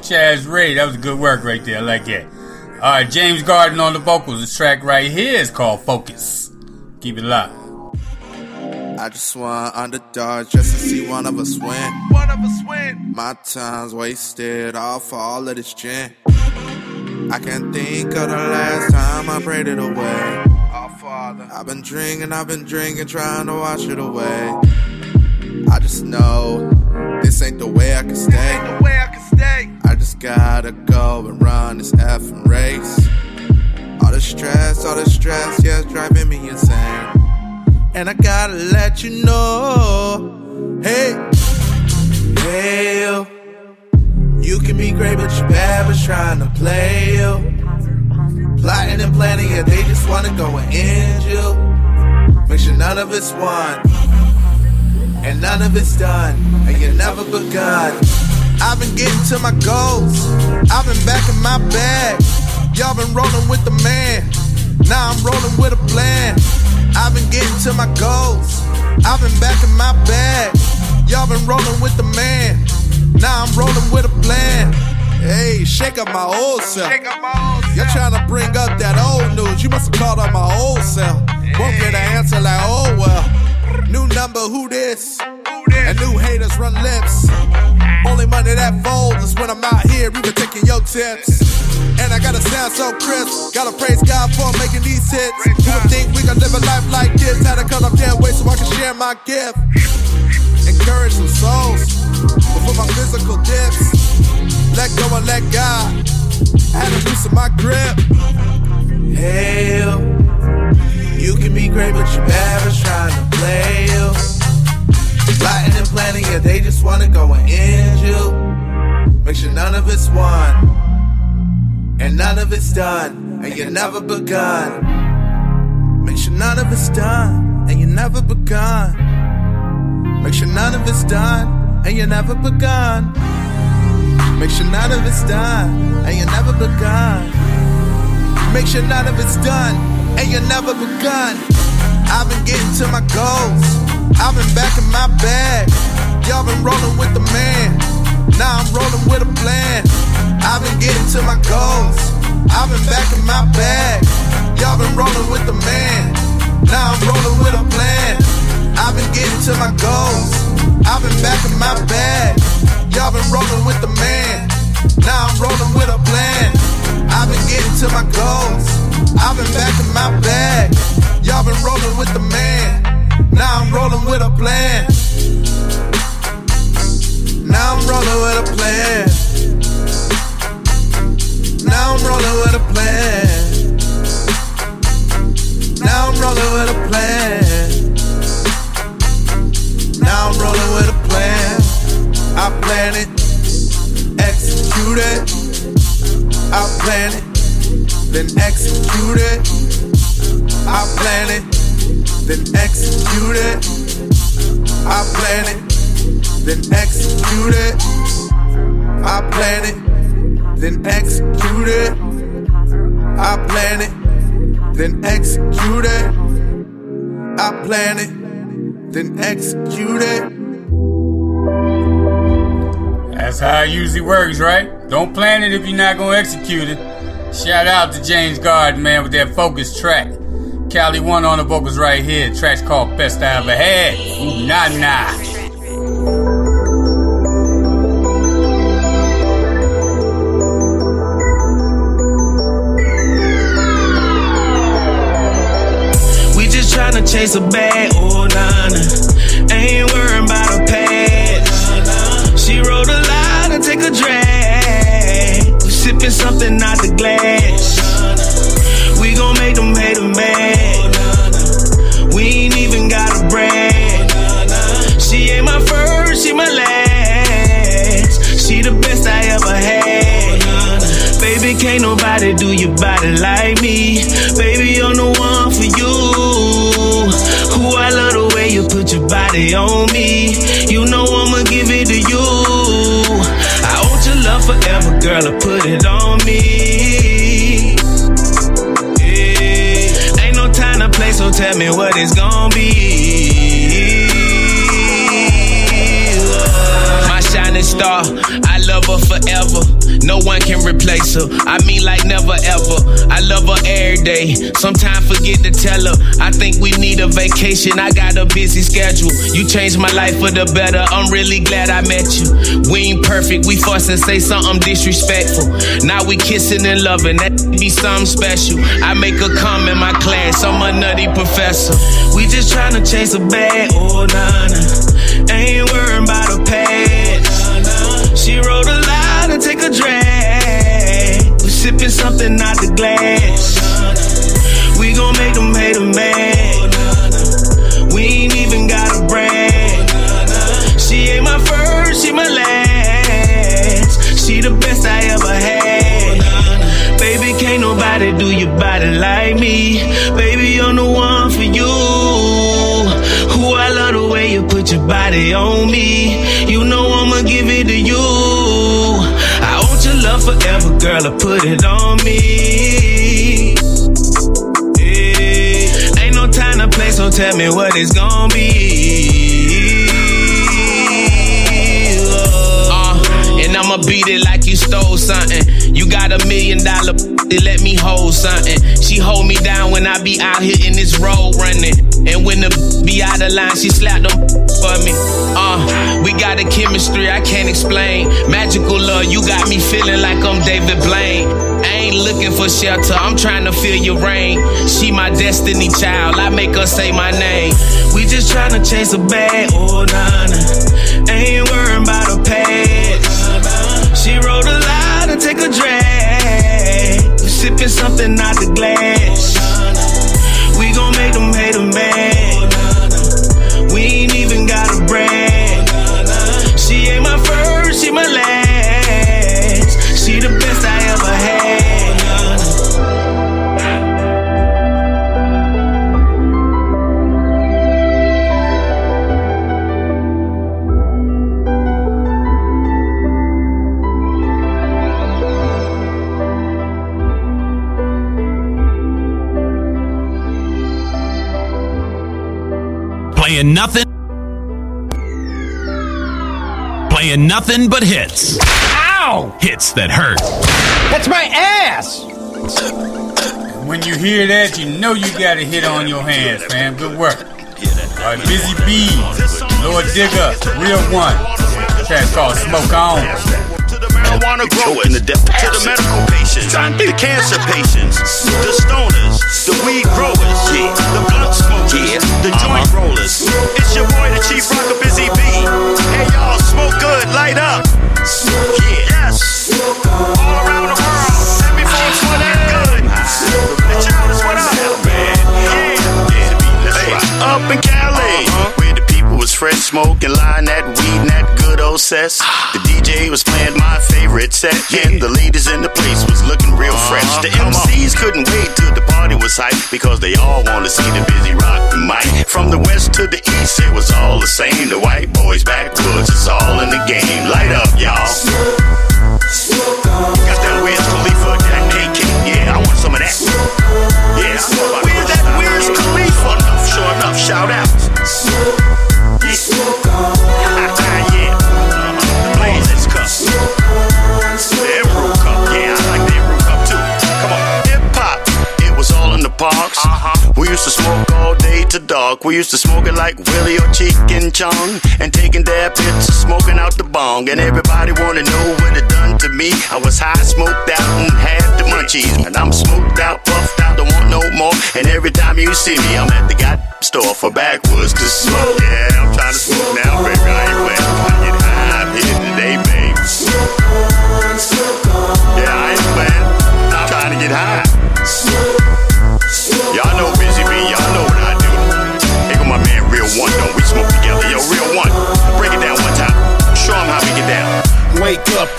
feel you. Chaz Ray, that was good work right there. I like that. All right, James Garden on the vocals. This track right here is called Focus. Keep it locked. I just want underdogs just to see one of us win. One of us win. My time's wasted all for all of this gin. I can't think of the last time I prayed it away. Oh, Father. I've been drinking, I've been drinking, trying to wash it away. I just know this ain't the way I can stay. Gotta go and run this effing race. All the stress, all the stress, yeah, it's driving me insane. And I gotta let you know, hey, hell, you can be great, but you bad, but trying to play you. Plotting and planning, yeah, they just wanna go and end you. Make sure none of it's won, and none of it's done, and you never begun. I've been getting to my goals, I've been back in my bag. Y'all been rolling with the man, now I'm rolling with a plan. I've been getting to my goals. I've been back in my bag. Y'all been rolling with the man. Now I'm rolling with a plan. Hey, shake up my old self. You're trying to bring up that old news. You must have called up my old self. Won't get an answer like, oh well. New number, who this? And new haters run lips. Only money that folds is when I'm out here, even taking your tips. And I gotta sound so crisp. Gotta praise God for making these hits. Who would think we could live a life like this? Had to cut off damn way so I can share my gift. Encourage some souls before my physical dips. Let go and let God. I Had to loosen my grip. Hell, you can be great, but you at trying to play you. Plotting and planning, yeah, they just wanna go and end you. Make sure none of it's won and none of it's done, and you never begun. Make sure none of it's done, and you never begun. Make sure none of it's done, and you never begun. Make sure none of it's done, and you never begun. Make sure none of it's done, and you never begun. I've been getting to my goals. I've been back in my bag. Y'all been rolling with the man. Now I'm rolling with a plan. I've been getting to my goals. I've been back in my bag. Y'all been rolling with the man. Now I'm rolling with a plan. I've been getting to my goals. I've been back in my bag. Y'all been rolling with the man. Now I'm rolling with a plan. I've been getting to my goals. I've been back in my bag. Y'all been rolling with the man. Now I'm rolling with a plan. Now I'm rolling with a plan. Now I'm rolling with a plan. Now I'm rolling with a plan. Now I'm rolling with a plan. I plan it, execute it. I plan it, then execute it. I plan it, then execute it. I plan it, then execute it. I plan it, then execute it. I plan it, then execute it. I plan it, then execute it. That's how it usually works, right? Don't plan it if you're not gonna execute it. Shout out to James Garden, man, with that focus track. Cali One on the vocals right here. Track's called Best I Ever Had. Ooh, nah, nah. We just tryna chase a bag, oh nah nah. Ain't worrying drag. Sipping something out the glass. We gon' make them hate a mad. We ain't even got a brag. She ain't my first, she my last. She the best I ever had. Baby, can't nobody do your body like me. Baby, I'm the one for you. Who I love the way you put your body on me. You know I'ma give it to you. I want your love forever, girl. Tell me what it's gonna be. My shining star, I love her forever. No one can replace her. I mean, like never ever. I love her every day. Sometimes forget to tell her. I think we need a vacation. I got a busy schedule. You changed my life for the better. I'm really glad I met you. We ain't perfect. We fuss and say something disrespectful. Now we kissing and loving. That be something special. I make her come in my class. I'm a nutty professor. We just trying to chase a bag. Oh, nah, nah. Ain't worrying about a past. She wrote a and take a drag. We sipping something out the glass. We gon' make them hate them mad. We ain't even got a brag. She ain't my first, she my last. She the best I ever had. Baby, can't nobody do your body like me. Baby, I'm the one for you. Who I love the way you put your body on me. Girl. I put it on me. Yeah. Ain't no time to play, so tell me what it's gonna be. Uh, and I'ma beat it like you stole something. You got a million dollar, let me hold something. She hold me down when I be out here in this road running. And when the be out of line, she slap them for me. Uh, we got a chemistry I can't explain. Magical love, you got me feeling like I'm David Blaine. I ain't looking for shelter, I'm trying to feel your rain. She my destiny child, I make her say my name. We just trying to chase a bag, oh nah nah. Ain't worrying about a past. She wrote a line and take a drag. Sipping something out the glass. Playing nothing. Playing nothing but hits. Ow! Hits that hurt. That's my ass! When you hear that, you know you got a hit on your hands, man. Good work. All right, Busy Bee, Lord Digger, Real One. Track called Smoke On. marijuana growers, to the medical patients, To the cancer patients, the stoners, the weed growers, the smokers, the joint rollers. It's your boy, the Chief Rocker Busy Bee. Hey y'all, smoke good, light up. Yeah. Yes. All around the world, everything's for that good. The children, what up? Yeah. Hey, up in Cali, uh-huh. where the people was fresh smoking, line that weed and that good old cess. Ah. The DJ was playing my favorite set, and the ladies in the place was looking real fresh. The MCs couldn't wait till the party was hype because they all wanted to see the busy rock the mic. From the west to the east, it was all the same. The white boys backwoods, it's all in the game. Light up, y'all. Got that Wiz Khalifa, that AK, yeah, I want some of that. Yeah, where's that Wiz all day to dark. We used to smoke it like Willie or Cheech and Chong. And taking their pits, smoking out the bong. And everybody wanna know what it done to me. I was high, smoked out, and had the munchies. And I'm smoked out, puffed out, don't want no more. And every time you see me, I'm at the got store for backwoods to smoke. Yeah, I'm trying to smoke now, baby. I ain't playing. To get high. I'm here today, baby. Yeah, I ain't playing. I'm trying to get high.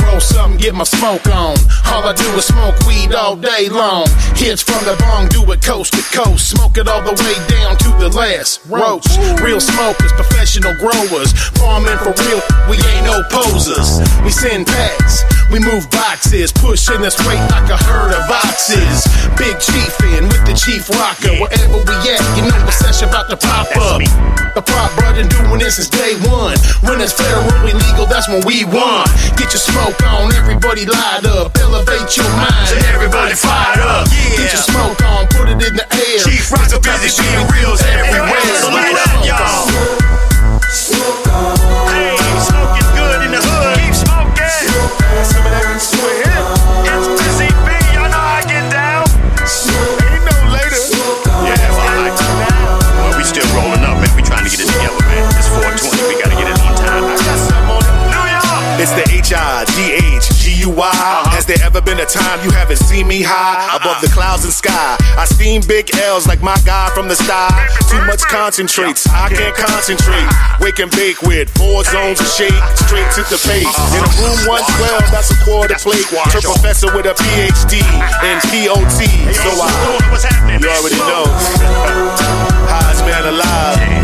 Roll something, get my smoke on. All I do is smoke weed all day long. Hits from the bong, do it coast to coast. Smoke it all the way down to the last roach. Real smokers, professional growers. Farming for real, we ain't no posers. We send packs We move boxes, pushing this weight like a herd of oxes. Big chief in with the chief rocker. Wherever we at, you know the session about to pop up. The prop brother doing this since day one. When it's federal illegal, that's when we won. Get your smoke on, everybody light up. Elevate your mind, So everybody fired up. Get your smoke on, put it in the air. Chief Rocker busy being real everywhere. So light up, y'all. A time you haven't seen me high above the clouds and sky? I steam big L's like my guy from the sky. Too much concentrates, I can't concentrate. Wake and bake with four zones of shade, straight to the face. In a room 112, that's a quarter plate. To professor with a PhD in POT. So I, you already know. Highest man alive.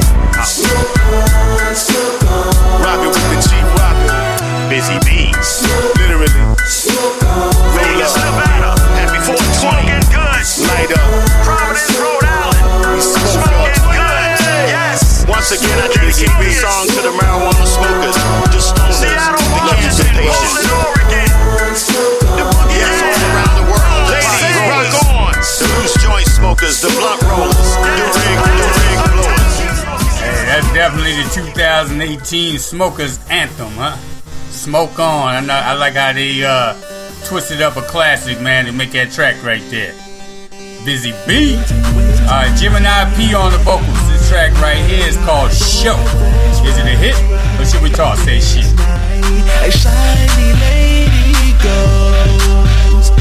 Rockin' with the chief rocker. Busy bees. Literally. Vegas, Nevada. Happy 420. Smoking good. Light up. Providence, Rhode Island. Smoking good. Yes. Once again, I dedicate this song to the marijuana smokers, the stoners, the cancer patients. Yes, all around the world. Ladies, rock on. The loose joint smokers, the blunt rollers, the rig, the rig blowers. Hey, that's definitely the 2018 Smokers Anthem, huh? Smoke on. I, know, I like how they uh, twisted up a classic, man, to make that track right there. Busy Bee. Alright, uh, Gemini P on the vocals. This track right here is called Show. Is it a hit? Or should we talk say shit? A shiny lady goes.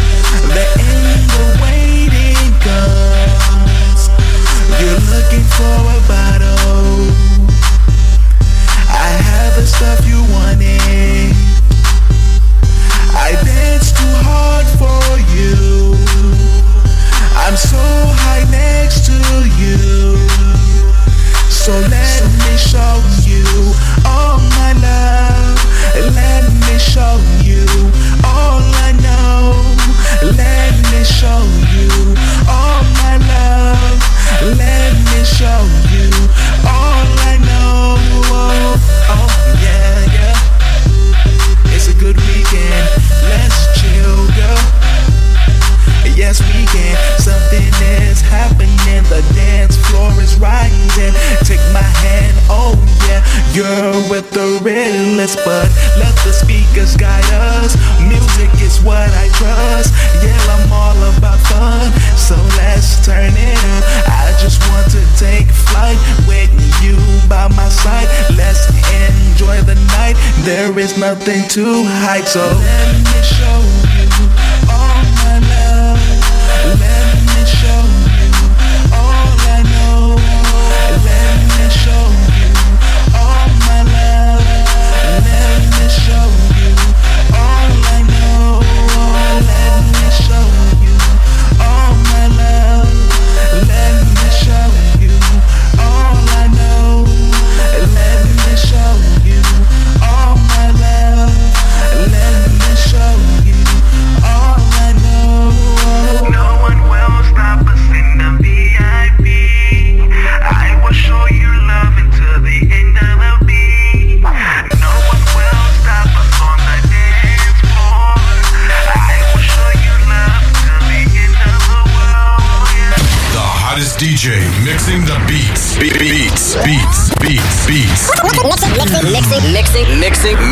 Waiting. You're looking for a bottle. I have the stuff you wanted. I danced too hard for you. I'm so high next to you. So let me show you all my love. Let me show you all I know. Let me show you all my love. Let me show you all I know. Oh, yeah, yeah. It's a good weekend. Yes, we can. Something is happening. The dance floor is rising. Take my hand, oh yeah. You're with the realest, but let the speakers guide us. Music is what I trust. Yeah, I'm all about fun. So let's turn it up. I just want to take flight with you by my side. Let's enjoy the night. There is nothing to hide. So let me show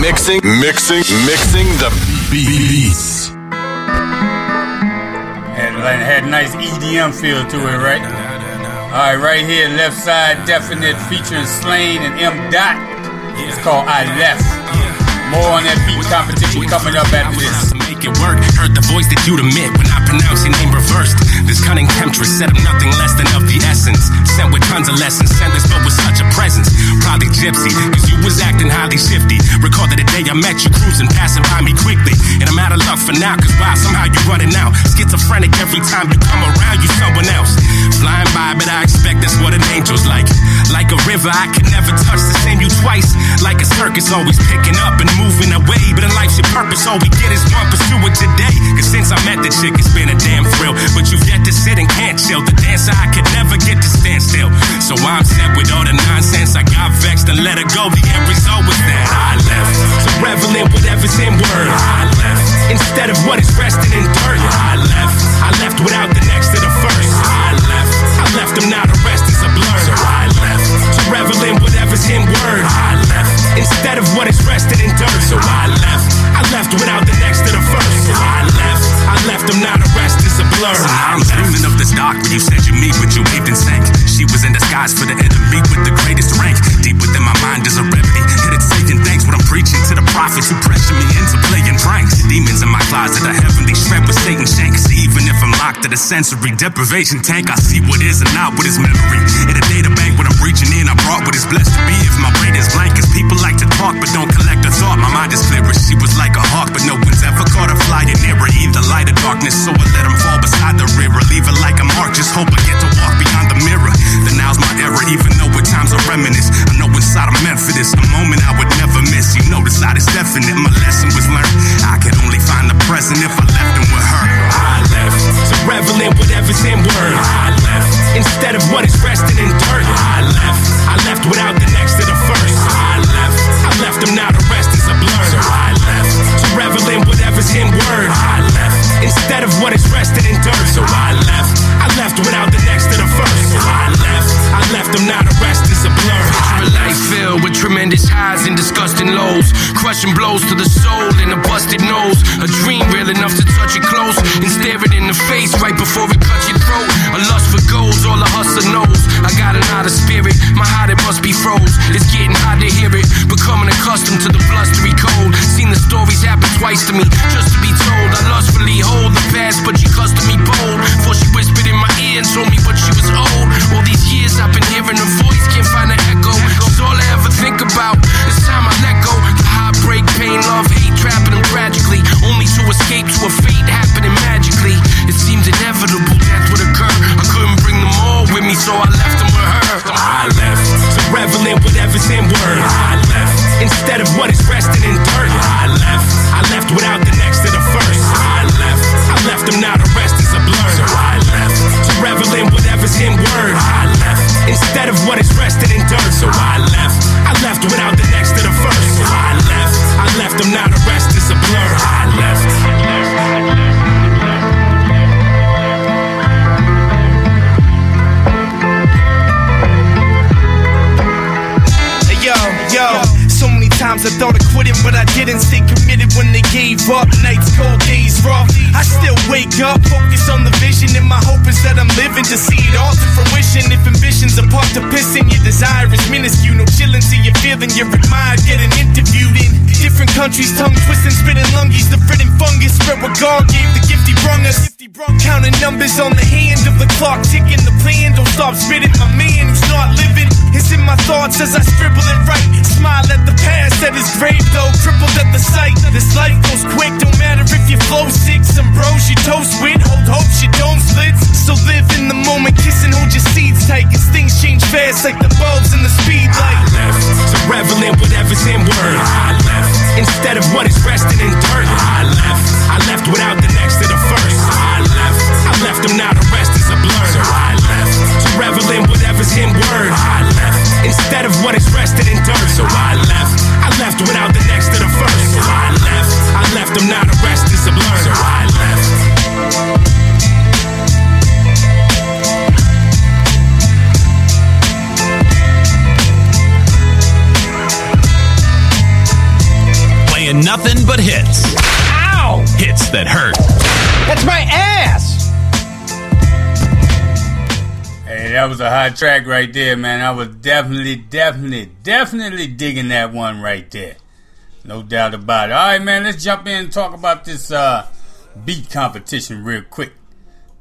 mixing, Mixing, mixing, mixing the beats. Had, had a nice EDM feel to it, right? Alright, right here, left side, definite featuring Slaine and M. Dot. It's called I Left. More on that beat competition coming up after this. Make it work. Heard the voice that you'd emit when I pronounce your name reversed. This cunning temptress said I'm nothing less than of the essence. Sent with tons of lessons, sent this but with such a presence. Probably gypsy. Cause you was acting highly shifty. Recall that the day I met you cruising, passing by me quickly. And I'm out of luck for now, cause wow, somehow you running out. Schizophrenic every time you come around, you someone else. Flying by, but I expect that's what an angel's like. Like a river, I can never touch the same you twice. Like a circus, always picking up and moving away. But in life's your purpose, all we get is one, pursue it today. Cause since I met the chick, it's been a damn thrill. But you've yet to sit and can't chill. The dancer I could never get to stand still. So I'm set with all the nonsense. I got vexed and let her go. The end result was that I left. So revel in whatever's in word. I left. Instead of what is resting in dirt. I left. I left without the next to the first. I left. I left them now the rest is a blur. So I left. So revel in whatever's in word. I left. Instead of what is resting in dirt. So I left. I left without the next to the first. So I left. I left them now the rest is a blur. I'm dreaming of this dark when you said you meet, but you waved and sank. She was in disguise for the enemy with the greatest rank. Deep within my mind is a remedy. Hit it saying thanks when I'm preaching to the prophets who pressure me into playing pranks. Demons in my closet, a heavenly shred with Satan shanks. Even if I'm locked at a sensory deprivation tank, I see what is and not what is memory. In a data bank when I'm reaching in, I brought what is blessed to be. If my brain is blank, cause people like to talk but don't collect a thought. My mind is clearer. She was like a hawk, but no one's ever caught her flying near her. Either light or darkness, so I let him fall beside the river. Leave her like a mark, just hope I get to mirror. Now's my era, even though at times I reminisce. I know inside I'm a moment I would never miss. You know the side is definite, my lesson was learned. I could only find the present if I left him with her. I left, so revel in whatever's in word. I left, instead of what is resting in dirt. I left, I left without the next to the first. I left, I left him now the rest is a blur. So I left, so revel in whatever's in word. I left, instead of what is resting in dirt. So I left, Him now the rest is a blur. Picture a life filled with tremendous highs and disgusting lows. Crushing blows to the soul and a busted nose. A dream real enough to touch it close and stare it in the face right before it cuts your throat. A lust for goals, all a hustler knows. I got an out of spirit, my heart it must be froze. It's getting hard to hear it, becoming accustomed to the blustery cold. Seen the stories happen twice to me, just to be told. I lustfully hold the past, but she custom me bold. For she whispered stop spitting, my man who's not living. It's in my thoughts as I scribble it right. Smile at the past that is grave though, crippled at the sight. This life goes quick, don't matter if you flow sick. Some bros you toast with, hold hopes you don't split. So live in the moment, kiss and hold your seeds tight. Cause things change fast like the bulbs in the speed light. I left, so revel in whatever's in word. I left, instead of what is resting in dirt. I left, I left without the next to the first. I left, I left them now the rest is a blur. So I left, revel in whatever's in word. I left, instead of what is resting in dirt. So I left, I left without the next to the first. So I left, I left them now the rest is a blur. So I left. Playing nothing but hits. Ow! Hits that hurt. That's my ass! That was a hot track right there, man. I was definitely, definitely, definitely digging that one right there. No doubt about it. All right, man, let's jump in and talk about this uh, beat competition real quick.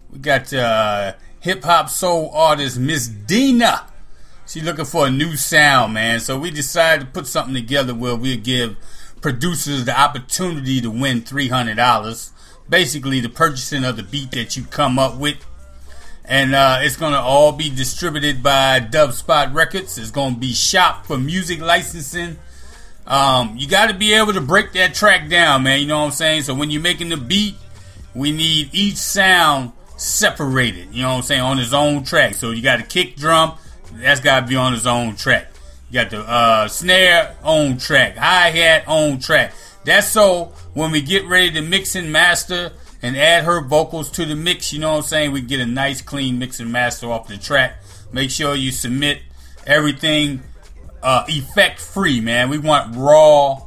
We got uh, hip hop soul artist Miss Dina She's looking for a new sound, man. So we decided to put something together where we'll give producers the opportunity to win $300. Basically, the purchasing of the beat that you come up with. And uh, it's to all be distributed by Dubspot Records. It's to be shopped for music licensing. Um, you got to be able to break that track down, man. You know what I'm saying? So when you're making the beat, we need each sound separated. You know what I'm saying? On its own track. So you got a kick drum, that's got to be on its own track. You got the uh, snare on track, hi hat on track. That's so when we get ready to mix and master and add her vocals to the mix, you know what I'm saying? We get a nice clean mix and master off the track. Make sure you submit everything uh, effect free, man. We want raw,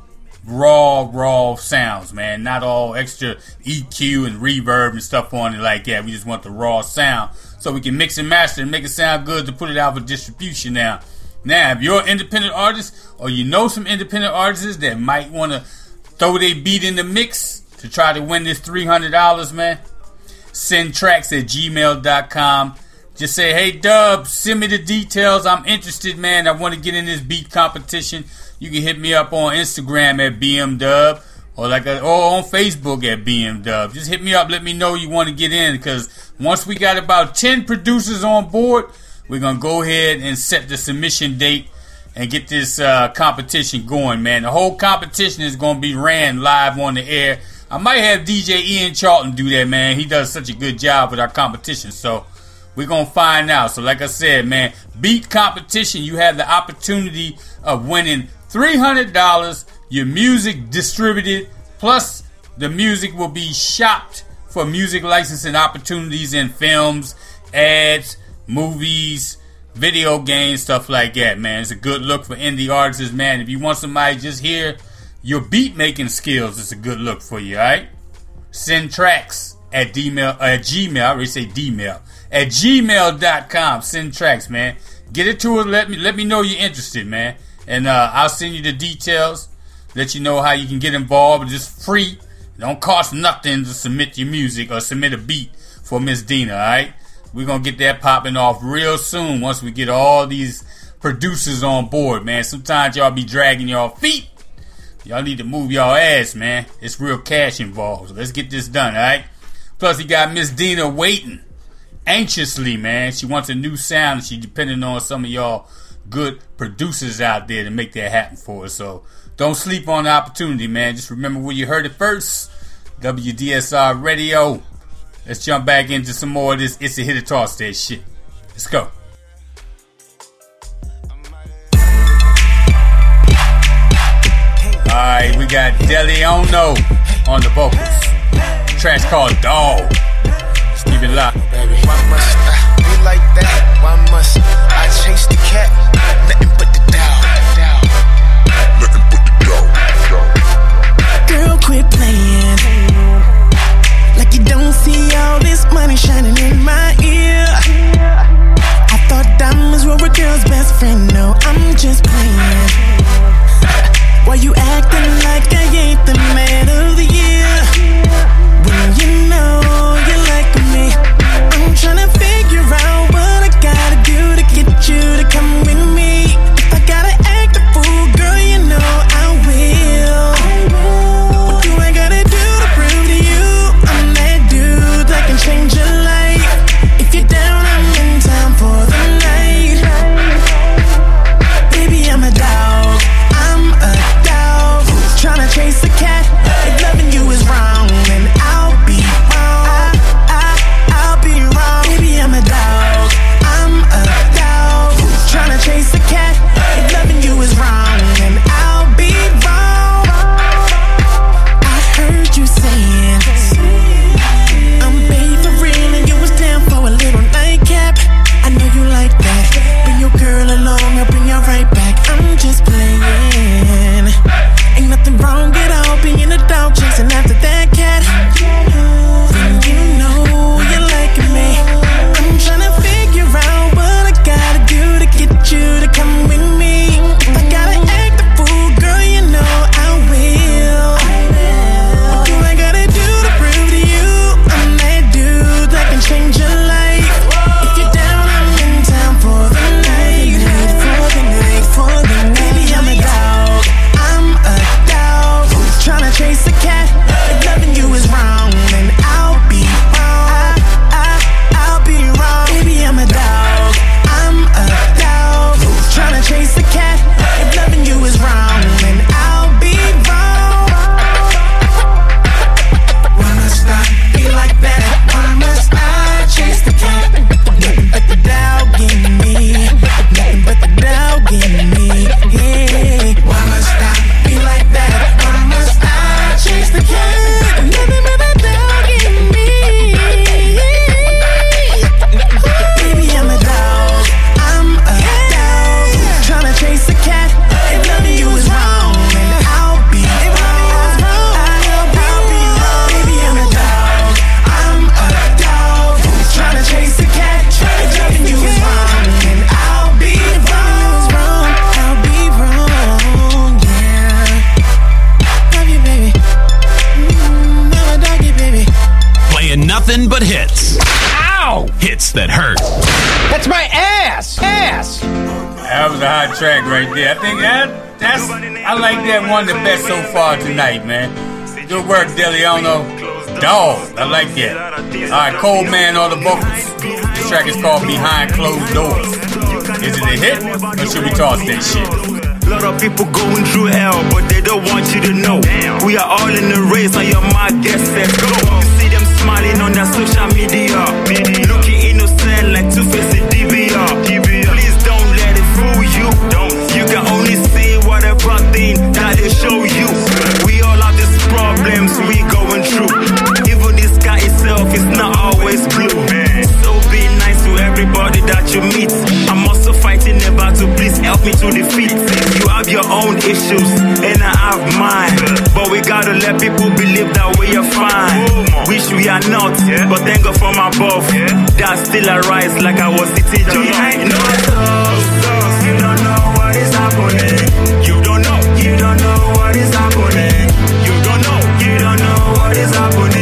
raw, raw sounds, man. Not all extra EQ and reverb and stuff on it like that. We just want the raw sound so we can mix and master and make it sound good to put it out for distribution now. Now, if you're an independent artist or you know some independent artists that might want to throw their beat in the mix to try to win this $300, man, send tracks at gmail.com. Just say, hey, Dub, send me the details. I'm interested, man. I want to get in this beat competition. You can hit me up on Instagram at BMDub or like a, or on Facebook at BMDub. Just hit me up. Let me know you want to get in because once we got about 10 producers on board, we're going to go ahead and set the submission date and get this uh, competition going, man. The whole competition is going to be ran live on the air. I might have DJ Ian Charlton do that, man. He does such a good job with our competition. So we're going to find out. So, like I said, man, beat competition. You have the opportunity of winning $300, your music distributed, plus the music will be shopped for music licensing opportunities in films, ads, movies, video games, stuff like that, man. It's a good look for indie artists, man. If you want somebody just hear your beat making skills, is a good look for you, alright? Send tracks at Dmail, uh, at Gmail, I already say Dmail, at gmail.com. Send tracks, man. Get it to us, let me, let me know you're interested, man. And uh, I'll send you the details, let you know how you can get involved. Just free. It don't cost nothing to submit your music or submit a beat for Miss Dina, alright? We're gonna get that popping off real soon once we get all these producers on board, man. Sometimes y'all be dragging y'all feet. Y'all need to move y'all ass, man. It's real cash involved. So let's get this done, alright? Plus, he got Miss Dina waiting anxiously, man. She wants a new sound and she depending on some of y'all good producers out there to make that happen for us. So don't sleep on the opportunity, man. Just remember where you heard it first. WDSR Radio. Let's jump back into some more of this It's a Hit or Toss That shit. Let's go. Alright, we got Deliono on the vocals. Track's called Dog. It locked. Why must I be like that? Why must I chase the cat? Nothing but the dog. Nothing but the dog. Girl, quit playing. Like you don't see all this money shining in my ear. I thought diamonds were a girl's best friend. No, I'm just playing. Why you acting like I ain't the man of the year? there. I think that, that's I like that one the best so far tonight, man. Good work, Deliano. Dog, I like that. All right, Cold Man all the vocals. This track is called Behind Closed Doors. Is it a hit, or should we toss that shit? A lot of people going through hell, but they don't want you to know. Damn. We are all in the race, on your guest. get set, go. You see them smiling on their social media. media. own issues and I have mine. But we gotta let people believe that we are fine. Wish we are not, but thank God from above. That still arise like I was sitting teacher. You ain't no you don't know what is happening. You don't know, you don't know what is happening. You don't know, you don't know what is happening.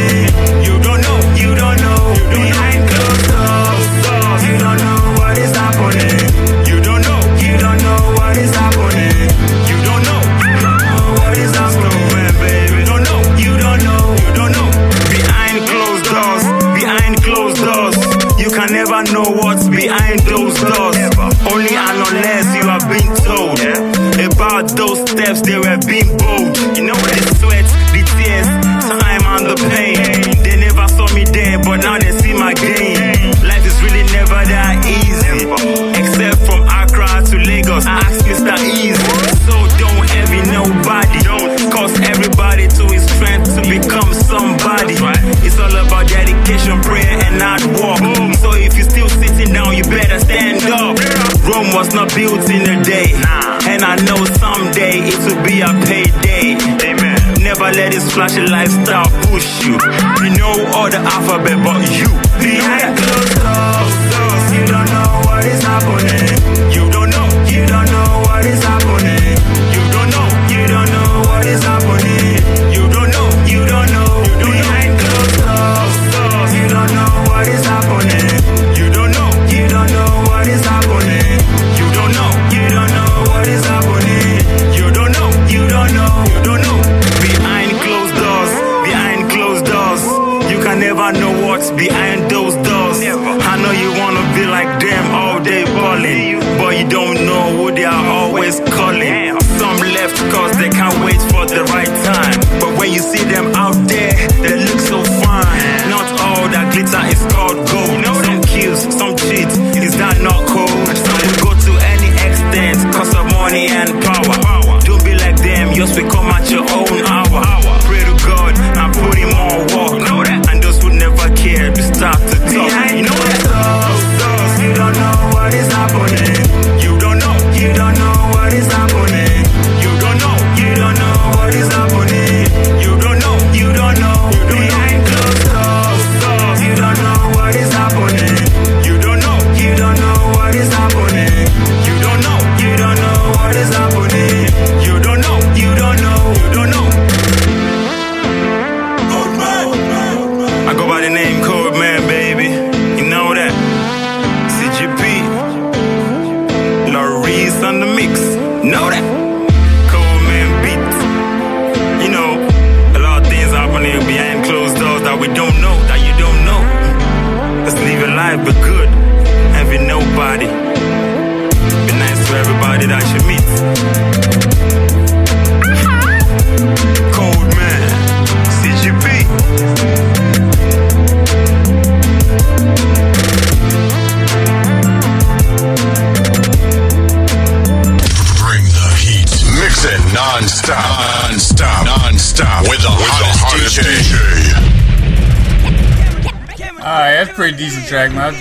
flashy lifestyle push you. We know all the alphabet, but you behind closed doors, you don't know what is happening.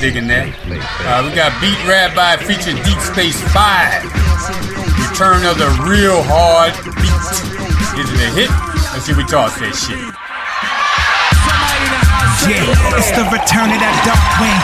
digging that. Uh, we got Beat Rabbi featuring Deep Space 5. Return of the Real Hard Beat. Is it a hit? Let's see what y'all say shit. Yeah, it's the return of that dark wing.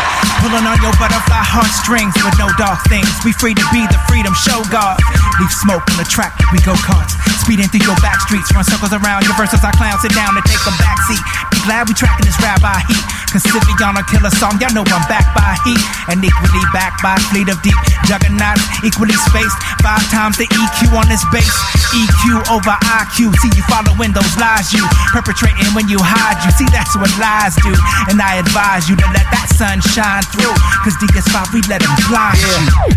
Pulling on your butterfly heartstrings with no dark things. We free to be the freedom show guard. Leave smoke on the track, we go cars, Speeding through your back streets, run circles around your verses. I clowns sit down and take a backseat glad we tracking this rap by heat. Cause on a killer song, y'all know I'm back by heat. And equally back by fleet of deep juggernauts, equally spaced. Five times the EQ on this bass. EQ over IQ. See you following those lies you perpetrating when you hide you. See, that's what lies do. And I advise you to let that sun shine through. Cause DS5, we let them blind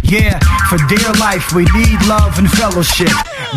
yeah. Yeah, for dear life, we need love and fellowship.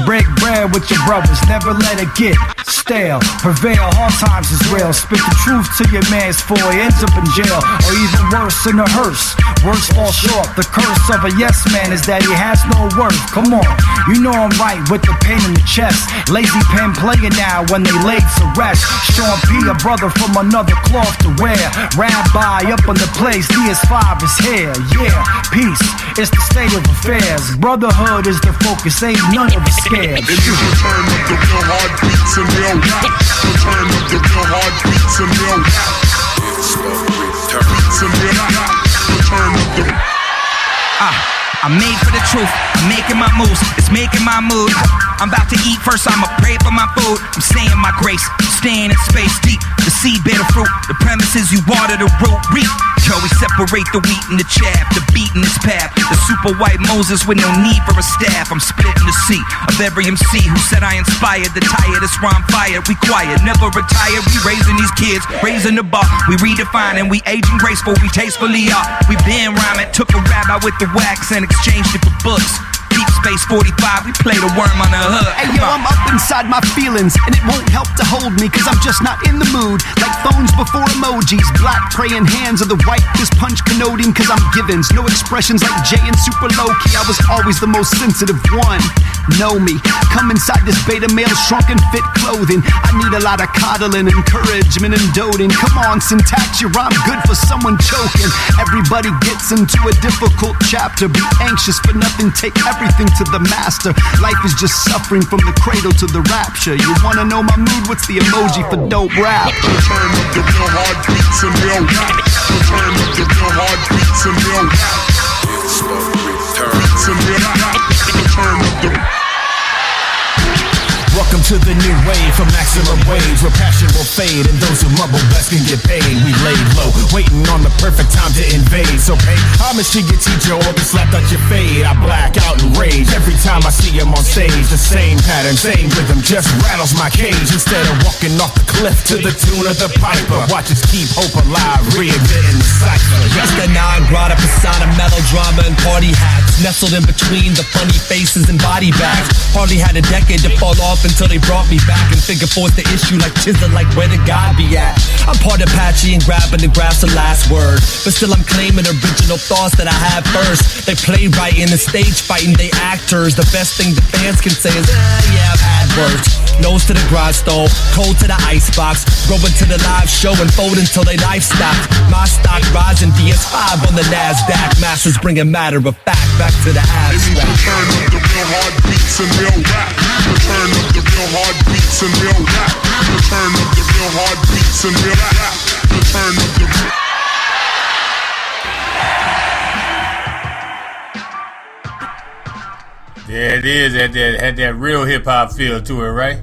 Break bread with your brothers, never let it get stale. Prevail, hard times is real. Spit the truth to your man's he ends up in jail. Or even worse, in a hearse. Words fall short. The curse of a yes man is that he has no worth. Come on, you know I'm right with the pain in the chest. Lazy pen playing now when they laid to rest. Sean P, a brother from another cloth to wear. Rabbi up on the place, DS5 is here. Yeah, peace, it's the state of affairs. Brotherhood is the focus, ain't none of us scared. It is return of the real heartbeats and real rap. Return of the real heartbeats and real rap. Beats and real rap. Return of the. Ah. I'm made for the truth. I'm making my moves. It's making my mood. I'm about to eat first. I'ma pray for my food. I'm saying my grace. Staying in space deep. The seed bear the fruit. The premises you water the root reap. Yo, we separate the wheat and the chaff. The beat in this path. The super white Moses with no need for a staff. I'm splitting the seat of every MC who said I inspired the tired. That's why I'm fired. We quiet, never retire. We raising these kids, raising the bar. We redefining. We aging graceful. We tastefully are. We been rhyming. Took a rabbi with the wax and exchanged it for books. Space 45, we play the worm on the hood. Hey yo, I'm up inside my feelings, and it won't help to hold me, cause I'm just not in the mood. Like phones before emojis, black praying hands of the white whitest punch connoting, cause I'm givens. No expressions like Jay and super low key, I was always the most sensitive one. Know me, come inside this beta male shrunken fit clothing. I need a lot of coddling, encouragement, and doting. Come on, syntax, your rhyme good for someone choking. Everybody gets into a difficult chapter. Be anxious for nothing, take everything to the master. Life is just suffering from the cradle to the rapture. You wanna know my mood? What's the emoji for dope rap? Return of the real heartbeats and real rap. Return of the real heartbeats and real rap. Return and real rap. Return of the Welcome to the new wave for maximum wage where passion will fade and those who mumble best can get paid. We laid low, waiting on the perfect time to invade. So pay homage to your teacher or be slapped out your fade. I black out in rage every time I see him on stage. The same pattern, same rhythm just rattles my cage. Instead of walking off the cliff to the tune of the piper, watch us keep hope alive, reinventing the cypher. Just a non grata persona, melodrama and party hats. Nestled in between the funny faces and body bags. Hardly had a decade to fall off until they brought me back and figure forth the issue like chisel, like where the God be at. I'm part Apache and grabbing the grass the last word, but still I'm claiming original thoughts that I had first. They play right in the stage fighting they actors. The best thing the fans can say is, eh, yeah, I've had words. Nose to the grindstone, cold to the icebox, growing to the live show and fold until they life stopped. My stock rising, DS5 on the Nasdaq. Masters bringing matter of fact back to the abstract. Real heartbeats and real rap. Real heartbeats and real rap. Return of the real heartbeats and real rap. Return of the real. There it is. Had that had that real hip hop feel to it, right?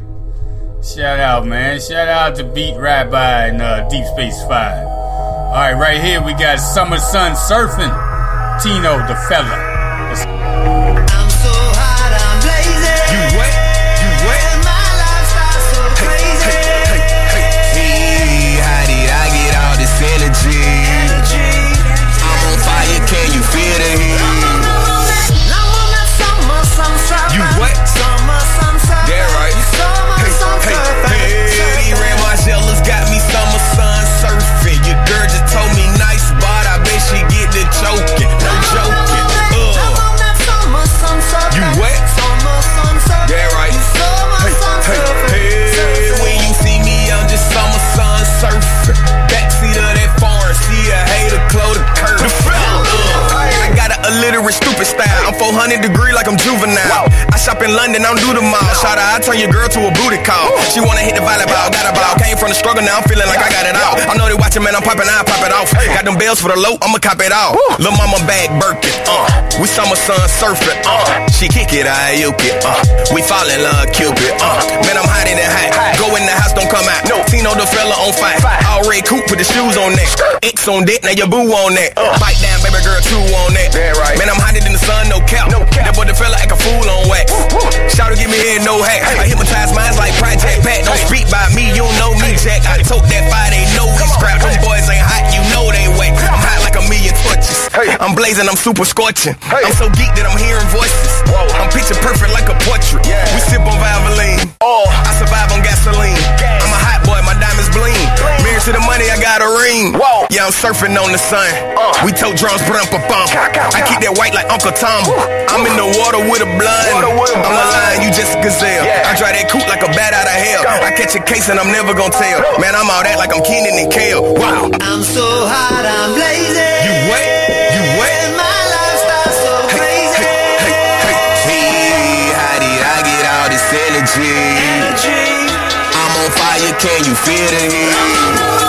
Shout out, man. Shout out to Beat Rabbi and uh, Deep Space Five. All right, right here we got Summer Sun Surfing. Tino the fella. Stupid style. I'm 400 degree like I'm juvenile. I shop in London, I don't do the mall. Shout out, I turn your girl to a booty call. She wanna hit the volleyball, got a ball. Came from the struggle, now I'm feeling like I got it all. I know they watching, man, I'm popping, I pop it off. Got them bells for the low, I'ma cop it all. Lil' mama bag Birkin, uh. We summer sun surfing, uh. She kick it, I yoke it, uh. We fall in love, Cupid, uh. Man, I'm hotter than hot. Go in the house, don't come out. No, Tino the fella on fire. All red coupe, put the shoes on that. X on deck, now your boo on that. Bite down, baby girl, two on that. Man, I'm hotter than the sun, no cap. That boy the fella act a fool on wax. Shout to give me head, no hat. I hypnotize minds like Project Pat. Don't speak by me, you don't know me, Jack. I tote that fire, they know we scrap. Them boys ain't hot, you know they wet. I'm hot like a million torches. I'm blazing, I'm super scorching. I'm so geek that I'm hearing voices. I'm picture perfect like a portrait. We sip on Valvoline. Oh, I survive on gasoline. I'm a hot boy, my diamonds bling. Married to the money, I got a ring. Whoa. Yeah, I'm surfing on the sun. Uh. We tote drums, brum pa bum. I keep that white like Uncle Tom. I'm in the water with a blunt. I'm a lion, you just a gazelle. I drive that coupe like a bat out of hell. I catch a case and I'm never gonna tell. Man, I'm all that like I'm Kenan and Kel. Wow. I'm so hot, I'm blazing. You wet? You wet? My lifestyle so crazy. Hey, how did I get all this energy? Can you feel the heat?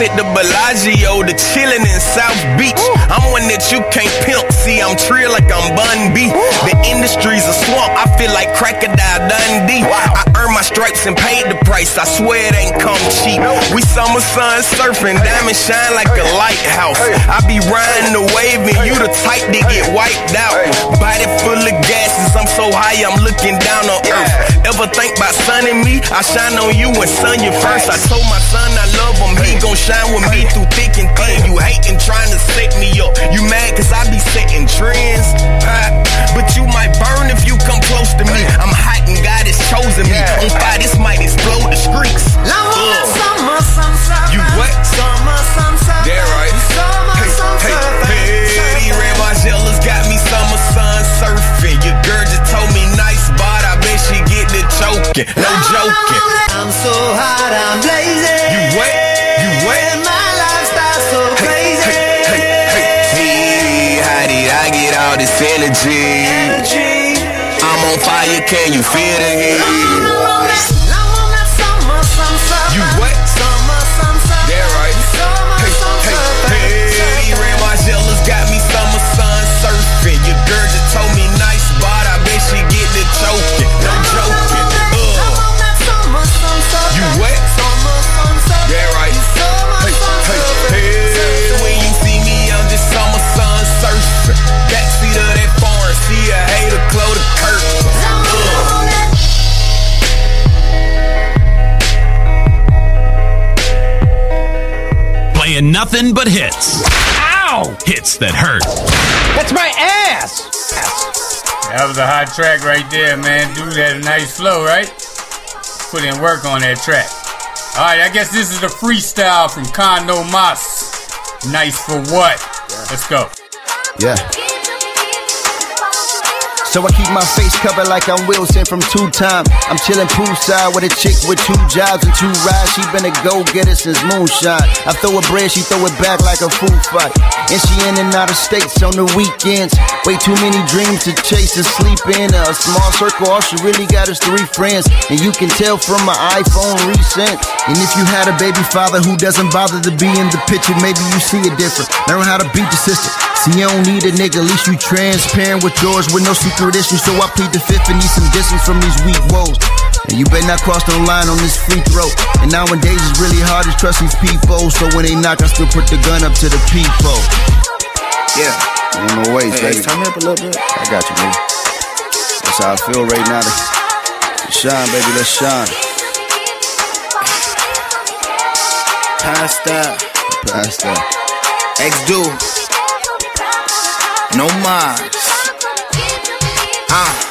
At the Bellagio to chillin' in South Beach. I'm one that you can't pimp. See, I'm trill like I'm Bun B. The industry's a swamp. I feel like Crocodile Dundee. I earned my stripes and paid the price. I swear it ain't come cheap. We summer sun surfing, diamond shine like a lighthouse. I be riding the wave and you the type that get wiped out. Body full of gases, I'm so high, I'm looking down on earth. Ever think about sunning me? I shine on you and sun you first. I told my son I love he gon' shine with me through thick and thin. You hating, trying to set me up. You mad cause I be setting trends. But you might burn if you come close to me. I'm hot and God has chosen me. On fire, this might explode the streets. Ugh. You wet? Yeah, right. Hey, hey, hey, these Red Margielas got me summer sun surfing. Your girl just told me nice, but I bet she get the choking. No joking. I'm so hot, I'm blazing. You wet? You wet? My lifestyle so crazy. Hey, how did I get all this energy? I'm on fire, can you feel the heat? Playing nothing but hits. Ow! Hits that hurt. That's my ass! That was a hot track right there, man. Dude had a nice flow, right? Put in work on that track. All right, I guess this is a freestyle from Kondo Mas. Nice for what? Let's go. Yeah. So I keep my face covered like I'm Wilson from two time. I'm chilling poolside with a chick with two jobs and two rides. She been a go-getter since moonshine. I throw a bread, she throw it back like a food fight. And she in and out of states on the weekends. Way too many dreams to chase and sleep in. A small circle, all she really got is three friends. And you can tell from my iPhone recent. And if you had a baby father who doesn't bother to be in the picture, maybe you see it different. Learn how to beat the system. See, you don't need a nigga, at least you transparent with yours with no secret issues. So I plead the fifth and need some distance from these weak woes. And you better not cross the line on this free throw. And nowadays it's really hard to trust these people. So when they knock, I still put the gun up to the people. Yeah, ain't no ways, Hey, baby. turn me up a little bit. I got you, baby. That's how I feel right now. To shine, baby, let's shine. Pass that. X do. No minds. Ah.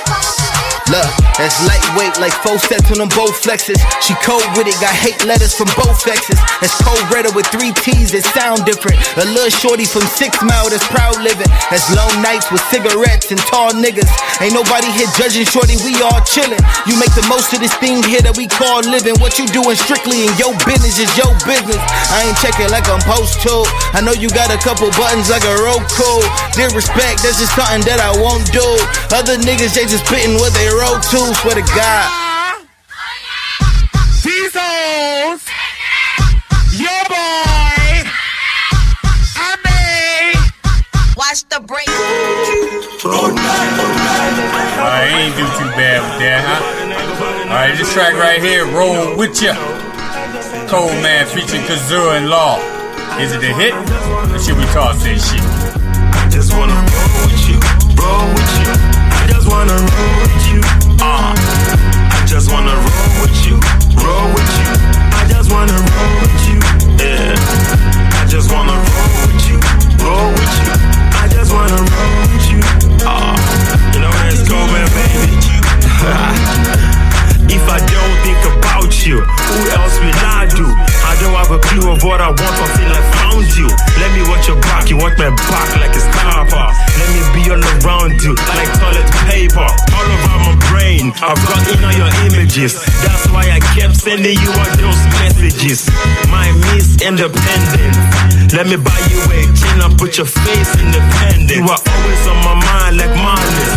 That's lightweight, like four sets on them both flexes. She cold with it, got hate letters from both exes. That's cold redder with three T's that sound different. A little shorty from Six Mile that's proud living. That's long nights with cigarettes and tall niggas. Ain't nobody here judging shorty, we all chillin'. You make the most of this thing here that we call living. What you doing strictly in your business is your business. I ain't checking like I'm supposed to. I know you got a couple buttons like a Roku. Disrespect, that's just something that I won't do. Other niggas, they just spitting what they wrote to. Swear to God. These hoes, your boy, I may watch the break. I ain't do too bad with that, huh? Alright, this track right here, Roll With Ya. Cold Man featuring Kazoo and Law. Is it a hit? Or should we toss this shit? I just wanna roll with you, roll with you. I just wanna roll with you. Uh, I just wanna roll with you, roll with you. I just wanna roll with you. Yeah. I just wanna roll with you, roll with you. I just wanna roll with you. Uh, you know that's cold, man, baby. if I don't think about you, who else will I do? I don't have a clue of what I want until I found you. Let me watch your back, you want my back like a sniper. Let me be all around you like toilet paper. All over my brain, I've got in all your images. That's why I kept sending you all those messages. My miss independent. Let me buy you a chain and put your face independent. You are always on my mind like Marley.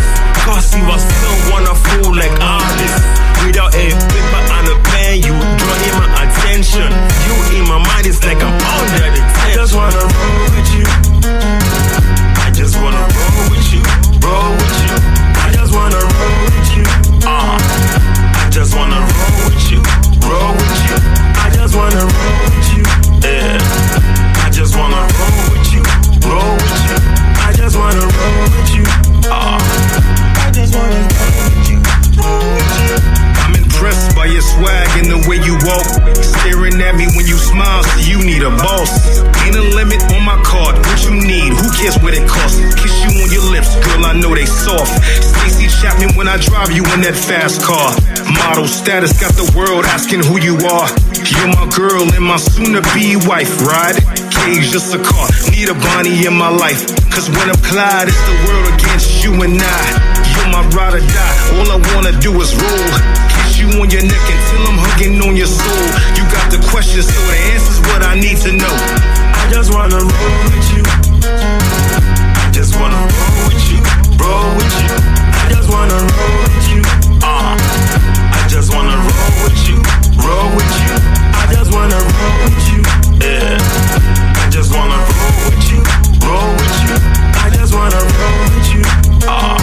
Cause you are so wonderful like artists. Without a paper you draw in my attention. You in my mind is like I'm under the I just wanna when you need a boss. Ain't a limit on my card. What you need? Who cares what it costs? Kiss you on your lips, girl. I know they soft. Tracy Chapman when I drive you in that fast car. Model status got the world asking who you are. You're my girl and my soon-to-be wife. Ride cage, just a car. Need a Bonnie in my life. Cause when I'm Clyde, it's the world against you and I. You're my ride or die. All I wanna do is roll. Kiss you on your neck until I'm hugging on your soul. You questions, so the answer's what I need to know. I just wanna roll with you. I just wanna roll with you, roll with you. I just wanna roll with you. Uh, I just wanna roll with you, roll with you. I just wanna roll with you. Yeah. I just wanna roll with you, roll with you. I just wanna roll with you. Uh,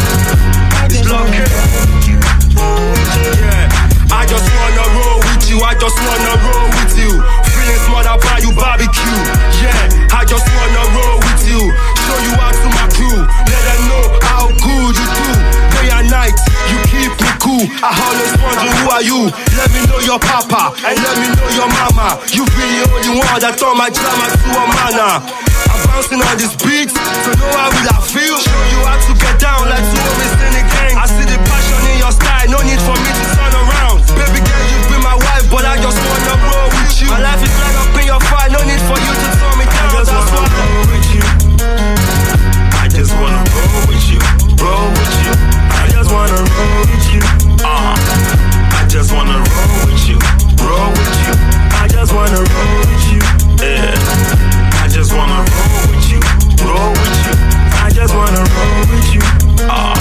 I just wanna roll with you, roll with you. Yeah. I just wanna roll you. I just wanna roll with you. Feeling smart, I'll buy you barbecue. Yeah, I just wanna roll with you. Show you out to my crew. Let them know how good you do. Day and night, you keep me cool. I always wonder who are you. Let me know your papa and let me know your mama. You be the only one that turn my drama to a manner. I'm bouncing on this beat, so know how will I feel. Show you how to get down like two always in the gang. I see the passion in your style, no need for me to but I just wanna roll with you. My life is like in your fire, no need for you to turn me down. I just That's wanna why roll with you. I just wanna roll with you, roll with you. I just wanna roll with you. Uh, I just wanna roll with you, roll with you. I just wanna roll with you. Yeah. I just wanna roll with you, roll with you. I just wanna roll with you. Uh,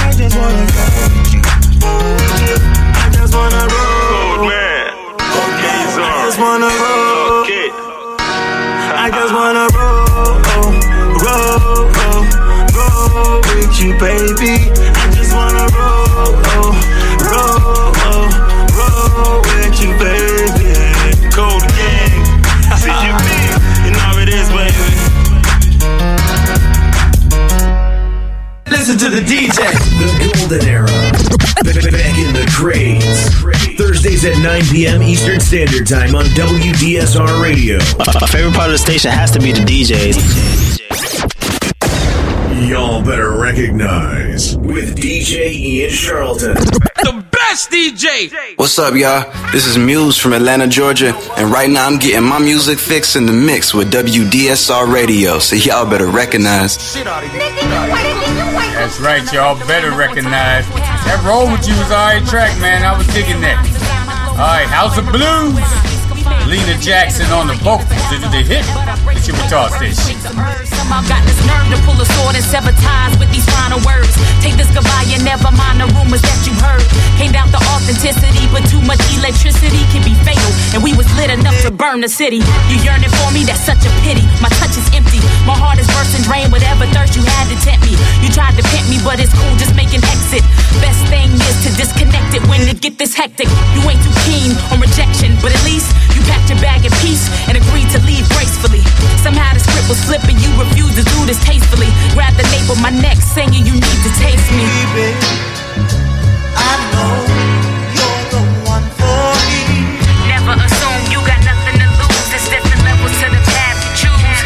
I just wanna roll with you, roll with you. I just wanna roll. Just wanna roll. I just wanna roll, roll, roll, roll with you, baby. p.m. Eastern Standard Time on WDSR Radio. My favorite part of the station has to be the DJs. Y'all better recognize with DJ Ian Charlton. The best DJ. What's up, y'all? This is Muse from Atlanta, Georgia, and right now I'm getting my music fix in the mix with WDSR Radio, so y'all better recognize. That's right, y'all better recognize. That roll with you was alright track, man. I was digging that. Alright, House of Blues. Lena Jackson on the vocals. Did the hit? It's your guitar station. I've got this nerve to pull a sword and sever ties with these final words. Take this goodbye and never mind the rumors that you heard. Can't doubt the authenticity, but too much electricity can be fatal. And we was lit enough to burn the city. You yearning for me? That's such a pity. My touch is empty. My heart is bursting, drain whatever thirst you had to tempt me. You tried to pimp me, but it's cool, just make an exit. Best thing is to disconnect it when it get this hectic. You ain't too keen on rejection, but at least you packed your bag in peace and agreed to leave gracefully. Somehow the script was flipping, you refused to do this tastefully. Grab the nape of my neck, saying you need to taste me. Baby, I know you're the one for me. Never assume you got nothing to lose. There's different levels to the path you choose.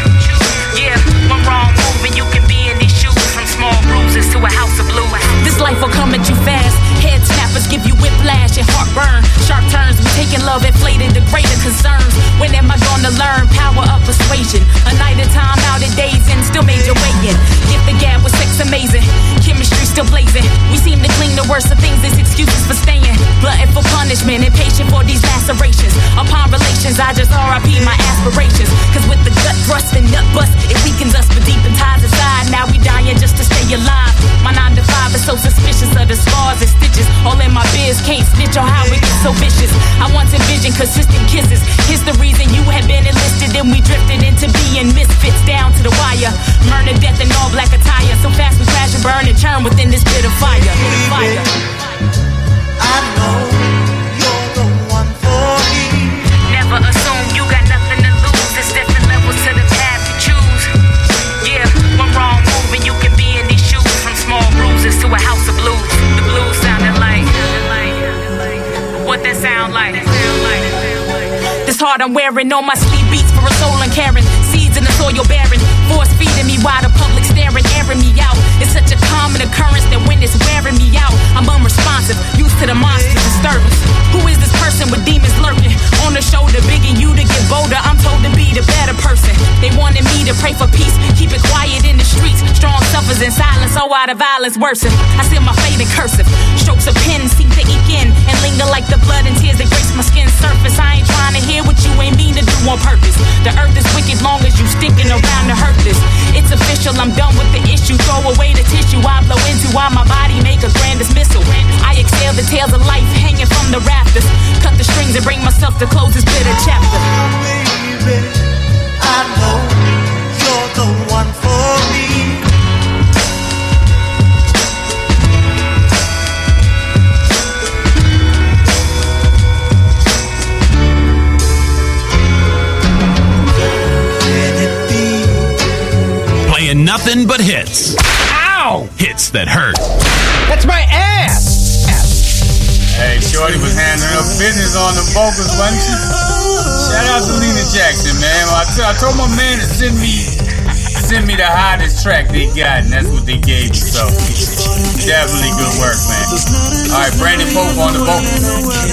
Yeah, one wrong move and you can be in these shoes. From small bruises to a house of blues. This life will come at you fast. Head snappers give you whiplash and heartburn. Taking love inflated to greater concerns. When am I gonna learn power of persuasion? A night of time, out of days, and still made your way in. Get the gab with sex amazing. Chemistry still blazing. We seem to cling the worst of things as excuses for staying. Glutton for punishment, impatient for these lacerations. Upon relations, I just RIP my aspirations. Cause with the gut thrust and nut bust, it weakens us, but deep in ties inside. Now we dying just to stay alive. My 9 to 5 is so suspicious of the scars and stitches. All in my biz, can't snitch on how we get so vicious. I once envisioned consistent kisses. Here's the reason you had been enlisted, and we drifted into being misfits down to the wire. Murder, death, and all black attire. So fast we crash and burn and churn within this bit of fire. fire. I know you're the one for me. Never assume you got nothing to lose. There's different levels to the path you choose. Yeah, one wrong move and you can be in these shoes. From small bruises to a house of blues. The blues sounded like what that sound like. This heart I'm wearing on my sleeve beats for a soul uncaring. Seeds in the soil barren. Force feeding me while the public staring, airing me out. Such occurrence that when it's wearing me out, I'm unresponsive, used to the monster disturbance. Who is this person with demons lurking on the shoulder, begging you to get bolder? I'm told to be the better person. They wanted me to pray for peace, keep it quiet in streets. Strong suffers in silence, so why the violence worsen? I see my fate in cursive. Strokes of pen seem to ink in and linger like the blood and tears that grace my skin's surface. I ain't trying to hear what you ain't mean to do on purpose. The earth is wicked long as you sticking around to hurt this. It's official, I'm done with the issue. Throw away the tissue I blow into while my body make a grand dismissal. I exhale the tales of life hanging from the rafters. Cut the strings and bring myself to close this bitter chapter. Baby, I know you're the one for Playing nothing but hits. Ow! Hits that hurt. That's my ass! Hey, Shorty was handling her business on the vocals, wasn't she? Shout out to Lena Jackson, man. I, t- I told my man to send me send me the hottest track they got, and that's what they gave me. So definitely good work, man. All right, Brandon Pope on the vocals.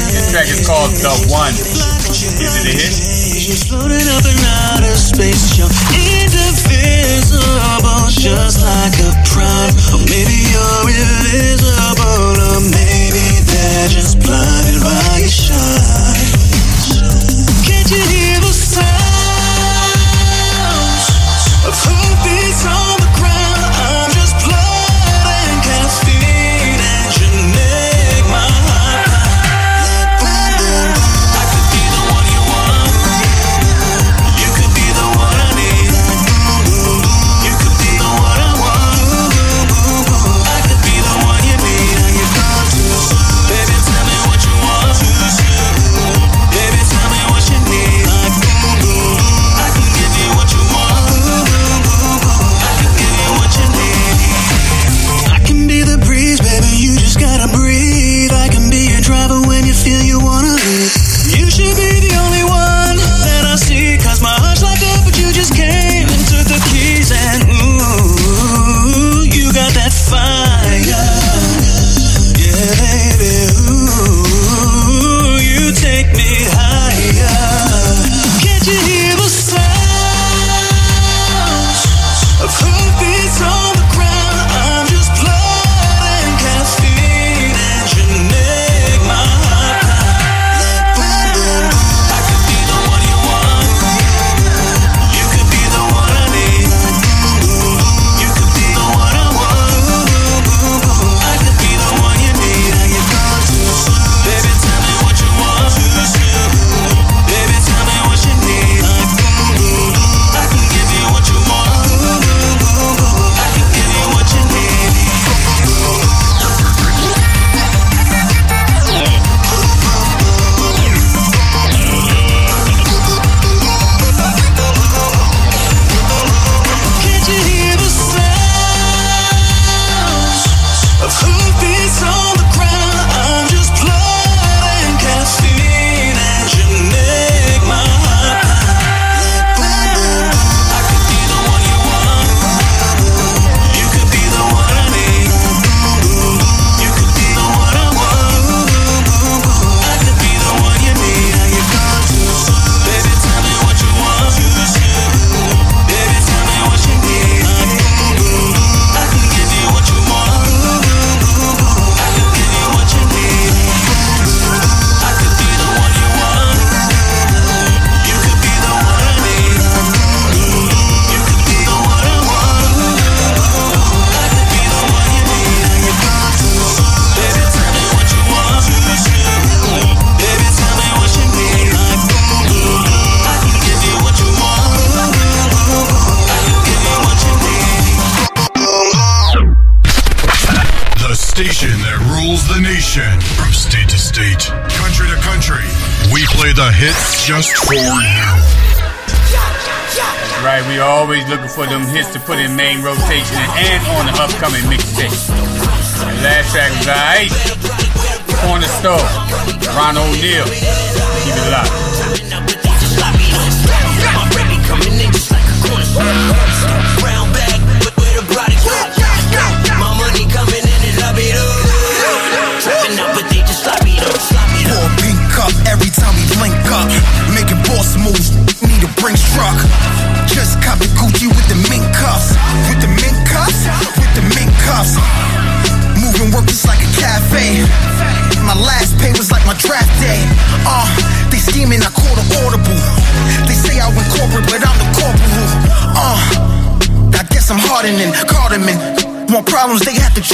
This track is called The One. Is it a hit? Just floating up in outer space, you're indivisible, just like a prime. Or maybe you're invisible, or maybe they're just blinded by your shine. Can't you hear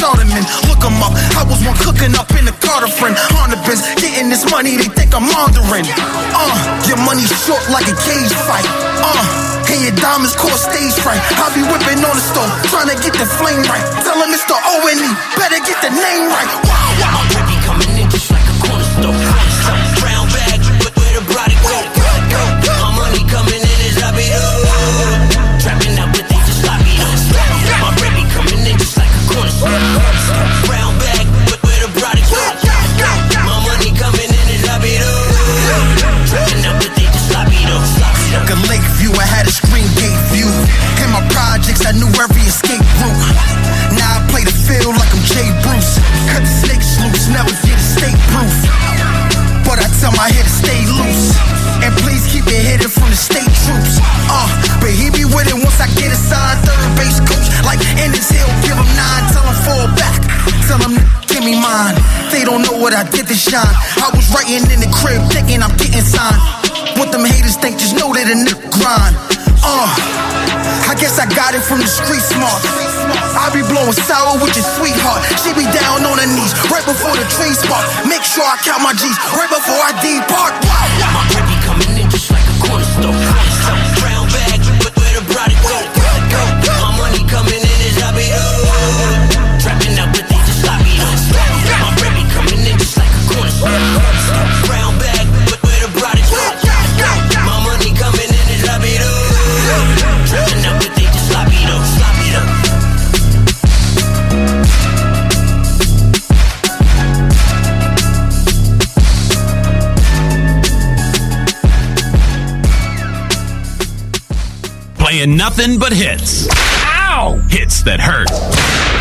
them. Look 'em up. I was one cooking up in the Carter friend. Benz, getting this money, they think I'm laundering. Uh, your money short like a cage fight. Uh, and your diamonds cause stage fright. I be whipping on the stove, trying to get the flame right. Tell him it's the O-N-E, better get the name right. Wow, wow. My to stay loose. And please keep it hidden from the state troops. Uh, but he be with it once I get assigned third base coach. Like Ennis Hill, give him nine, tell him fall back. Tell him give me mine. They don't know what I did to shine. I was writing in the crib, thinking I'm getting signed. What them haters think, just know that a nigga grind. Got it from the street smart. I be blowing sour with your sweetheart. She be down on her knees right before the tree spark. Make sure I count my G's right before I depart. Baby Playing nothing but hits. Ow! Hits that hurt.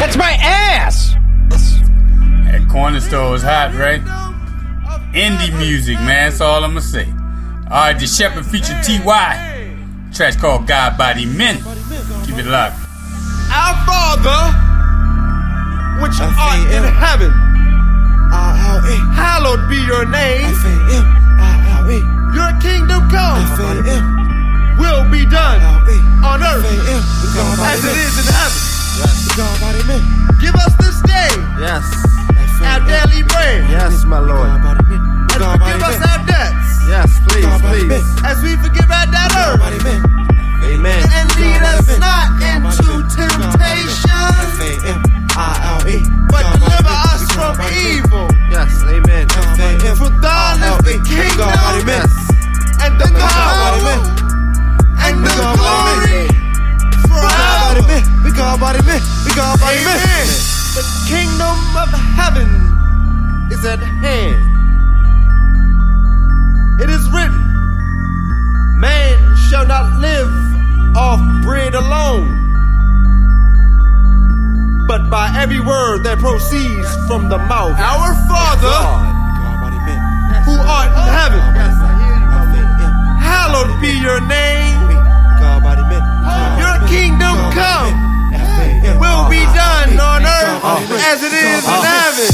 That's my ass! That corner store is hot, right? Indie music, man. That's all I'm gonna say. All right, the Shepherd featured T.Y. Trash called God Body Men. Keep it locked. Our Father, which art in heaven, hallowed be your name. Your kingdom come. Will be done on earth as it is in heaven. Give us this day Yes. our daily bread. Yes, my Lord. And forgive us our debts. Yes, please, please. as we forgive our debtors. Amen. And lead us not into temptation, but deliver us from evil. Yes, amen. For thine is the kingdom and the power and the glory forever. Amen. The kingdom of heaven is at hand. It is written, man shall not live off bread alone, but by every word that proceeds from the mouth. Our Father, who art in heaven, hallowed be your name. Your kingdom come. Will be done on earth as it is in heaven.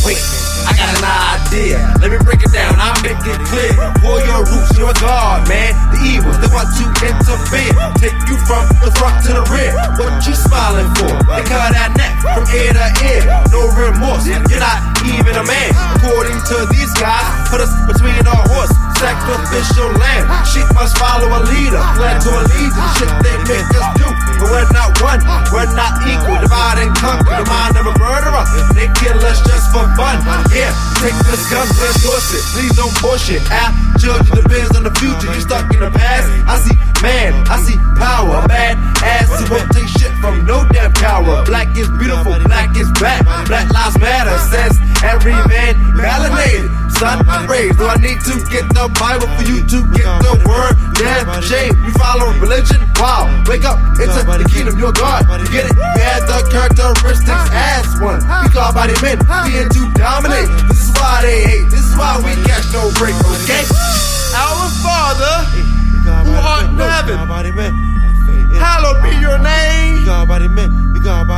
I got an idea. Let me break it down. I'll make it clear. For your roots, you're a god, man. The evil, they want to interfere. Take you from the front to the rear. What you smiling for? They cut that neck from ear to ear. No remorse. You're not even a man. According to these guys, put us between our horse. Sacrificial lamb. Sheep must follow a leader, plan to a legion. Shit they make us do, but we're not one, we're not equal. Divide and conquer, the mind of a murderer. They kill us just for fun. Yeah, take this gun, let's endorse it. Please don't push it. Our children depends on the future. You stuck in the past. I see man, I see power. Bad ass who won't take shit from no damn coward. Black is beautiful, black is back. Black lives matter, says every man melanated. Son, raised. Do I need to get the Bible for you to get the word? Damn shame. You follow religion? Wow. Wake up it's into the kingdom, you're God. You get it? You had the characteristics as one. We call body men, being to dominate. This is why they hate. This is why we catch no break, okay? Our Father, who art in heaven, hallowed be your name.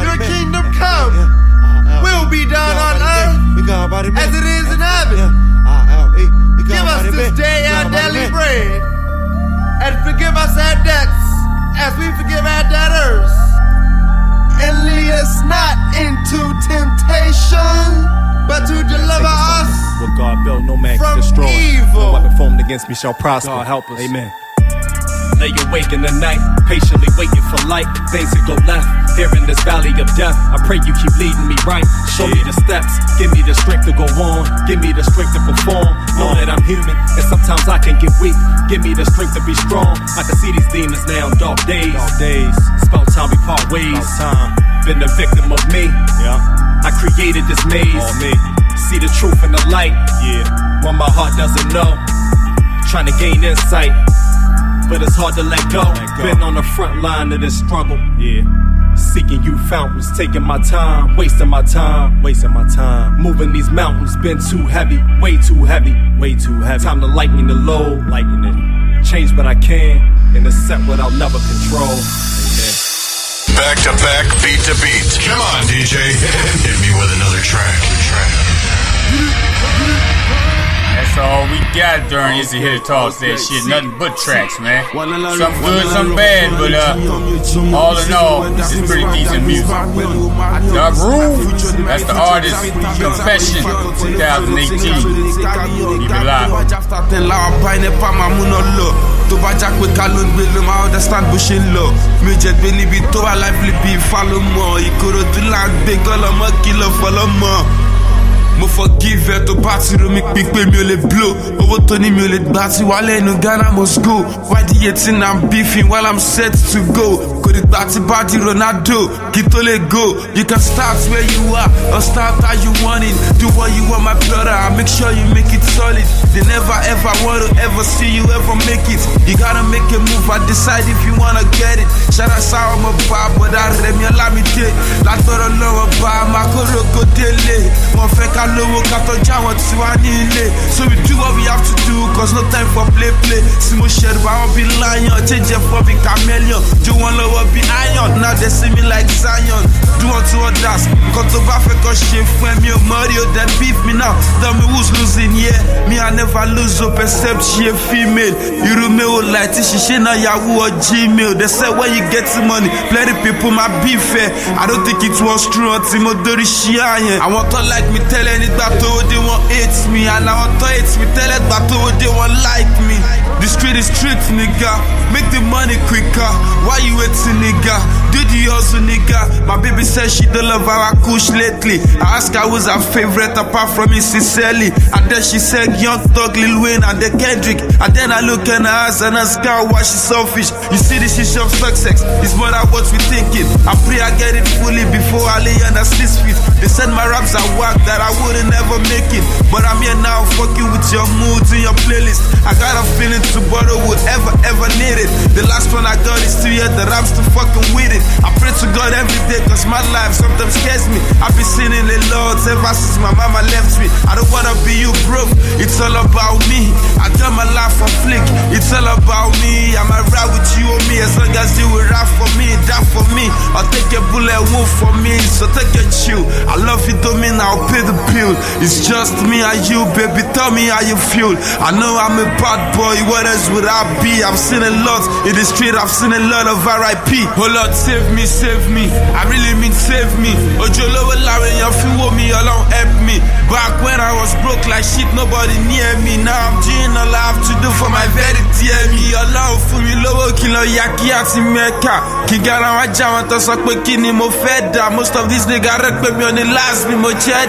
Your kingdom come. Will be done on earth as it is in heaven. Give us this day our daily bread, and forgive us our debts as we forgive our debtors. And lead us not into temptation, but to deliver us What God built, no man from can destroy. evil. No weapon formed against me shall prosper. God help us. Amen. Lay awake in the night, patiently waiting for light. Things that go left here in this valley of death. I pray you keep leading me right. Show me the steps, give me the strength to go on, give me the strength to perform. Know that I'm human, and sometimes I can get weak. Give me the strength to be strong. I can see these demons now, dark days. Dark days. It's about time we part ways. time. Been the victim of me. Yeah. I created this maze. All me. See the truth in the light. Yeah. When my heart doesn't know. Trying to gain insight but it's hard to let go. Been on the front line of this struggle. Yeah. Seeking you fountains, taking my time, wasting my time, wasting my time. Moving these mountains, been too heavy, way too heavy, way too heavy. Time to lighten the load, lighten it. Change what I can, and accept what I'll never control. Amen. Back to back, beat to beat. Come on, DJ. Hit me with another track. That's all we got during Is It Here to Talk that shit. Nothing but tracks, man. Some good, some bad, but uh, all in all, this is pretty decent music. The Groove, that's the artist, Confession, 2018. Keep it live. tẹ̀ láwọn bá ẹni pa máa múná lọ tó bá já pé ká ló ń gbé ló máa understand bó ṣe ń lọ mi ò jẹ́ gbé níbi tó wà lively bí ifá ló mọ̀ ìkòròdú là ń gbé kọ́lọ́mọ́ kìlọ̀ fọlọ́mọ́ mo forgive tó bá ti ro mi pípé mi ò lè blow. Mi ò lè gbà tí wà lẹ́nu ghana must go. Why the eighteen i'm beefing while i'm set to go? Gbà tí bá di ronaldo kí tó lè go? You can start where you are or start how you want it. Do what you want my brother and make sure you make it solid. They never ever want to ever see you ever make it. You gotta make a move I decide if you wanna get it. Ṣáná sáwọn ọmọ bá bọ̀dá rẹmi ọlámídé látọ̀rọ̀ lọ́wọ́ bá makorogo délé wọn fẹ́ ká lówó ká tọ́jú àwọn tí so we do what we have to do cause no time for play play. Tí mo àwọn bíi lion? Change for bí chameleon. Jó wọn lọ́wọ́ bí iron. Now they see me like zion. Do unto others. Nǹkan tó bá fẹ́ kọ́ ṣe fún ẹ mi ò mọ̀ rí o beef me now. Tell me who's losing yeah. Me i never lose hope except she a female. Irú mi ò láì tí ṣiṣẹ́ náà yahoo or gmail. They say when you get money? Plenty people ma beef ẹ i don't think it was true until mo dórí ṣí àyẹn àwọn tó like me tẹ́lẹ̀ nígbà tó dé wọn hate me and àwọn tó hate me tẹ́lẹ̀ gbà tó dé wọn like me. The street is street nigga. Make the money quicker. Why you waiting nigga do the hustle nigga my baby said she don't love our kush lately. I ask her who's her favorite apart from me sincerely and then she said young thug lil wayne and the kendrick. And then i look in her eyes and ask her why she selfish. You see this issue of success. Is more than what we thinking i pray i get it fully before i lay under six feet they said my raps are whack that i wouldn't ever make it. But i'm here now fucking with your moods in your playlist. I got a feeling to borrow would ever ever need it. The last one i got is two years that i'm still fucking with it i pray to god every day cause my life sometimes scares me. I've been sinning a lot ever since my mama left me. I don't wanna be you broke it's all about me. I done my life on flick it's all about me. I'ma ride with you or me as long as you will ride for me die for me. I'll take a bullet wound for me. So take a chill. I love you don't mean i'll pay the bill. It's just me and you baby. Tell me how you feel. I know i'm a bad boy. What else would i be? I've seen a lot in the street. I've seen a lot of rip oh lord save me save me i really mean save me ojo lowo láwọn èèyàn fi wo mi ọlọ́run help me Back when I was broke like shit, nobody near me. Now I'm doing all I have to do for my very dear me. Ọlọ́run fún mi lówó kí lọ ya kí àti mẹ́ka. Kí gara wá já wọn tó sọ pé kí ni mo fẹ́. Most of these niggas rẹ̀ mi ò ní last mi mo jẹ́.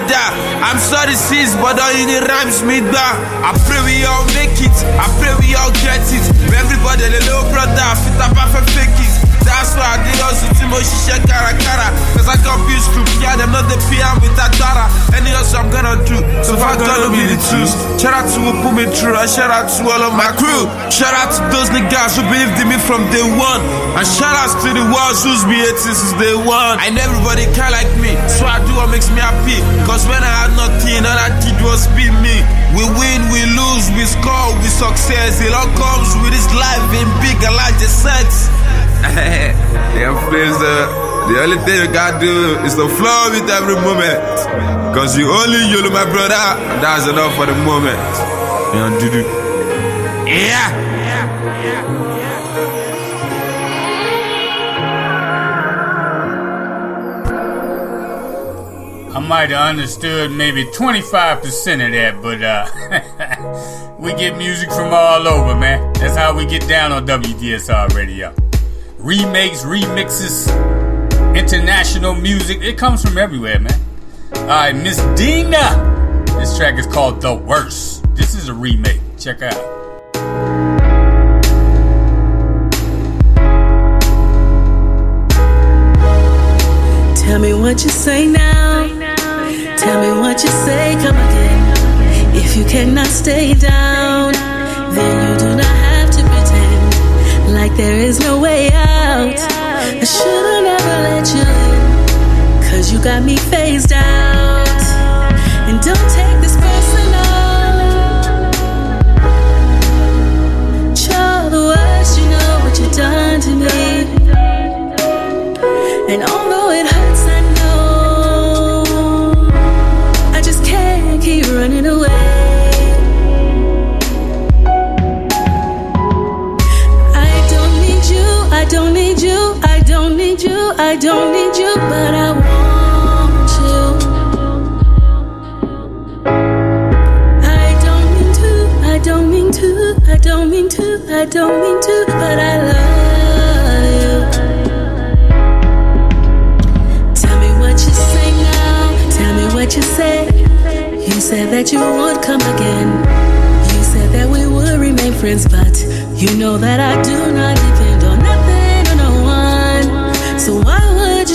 I'm sorry sis, but all need rhymes mi gbà. I pray we all make it, I pray we all get it. Everybody lè brother, fit up fẹ́ fake it. That's why I did hustle tí mo ṣiṣẹ́ kárakára. Cause I got bills to pay, them not the am with that dollar. Any hustle I'm gonna do, so I gonna be the truth. Shout out to who put me through, and shout out to all of my crew. Shout out to those niggas who believed in me from day one. And shout out to the ones who's be hating since day one. And everybody care like me, so I do what makes me happy. Cause when I had nothing, all I did was be me. We win, we lose, we score, we success. It all comes with this life in big and large sex. Uh, the only thing you gotta do is to flow with every moment. Cause you only you, know my brother, and that's enough for the moment. You know, do Yeah! I might have understood maybe 25% of that, but uh, we get music from all over, man. That's how we get down on WDSR radio. Remakes, remixes, international music, it comes from everywhere, man. Alright, Miss Dina. This track is called The Worst. This is a remake. Check out. Tell me what you say now. Tell me what you say, come again. If you cannot stay down, then you do not like there is no way out. I should've never let you in, cause you got me phased out. And don't take this personal. You're the worst, you know what you've done to me. And although you but I want you. I don't mean to, I don't mean to, I don't mean to, I don't mean to, but I love you. Tell me what you say now. Tell me what you say. You said that you won't come again. You said that we will remain friends, but you know that I do not depend on nothing or no one. So why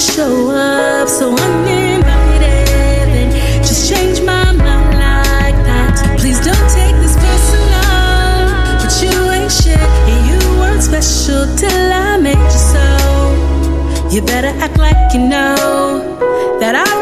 show up so uninvited and just change my mind like that? Please don't take this personal, but you ain't shit and you weren't special till I made you so. You better act like you know that I've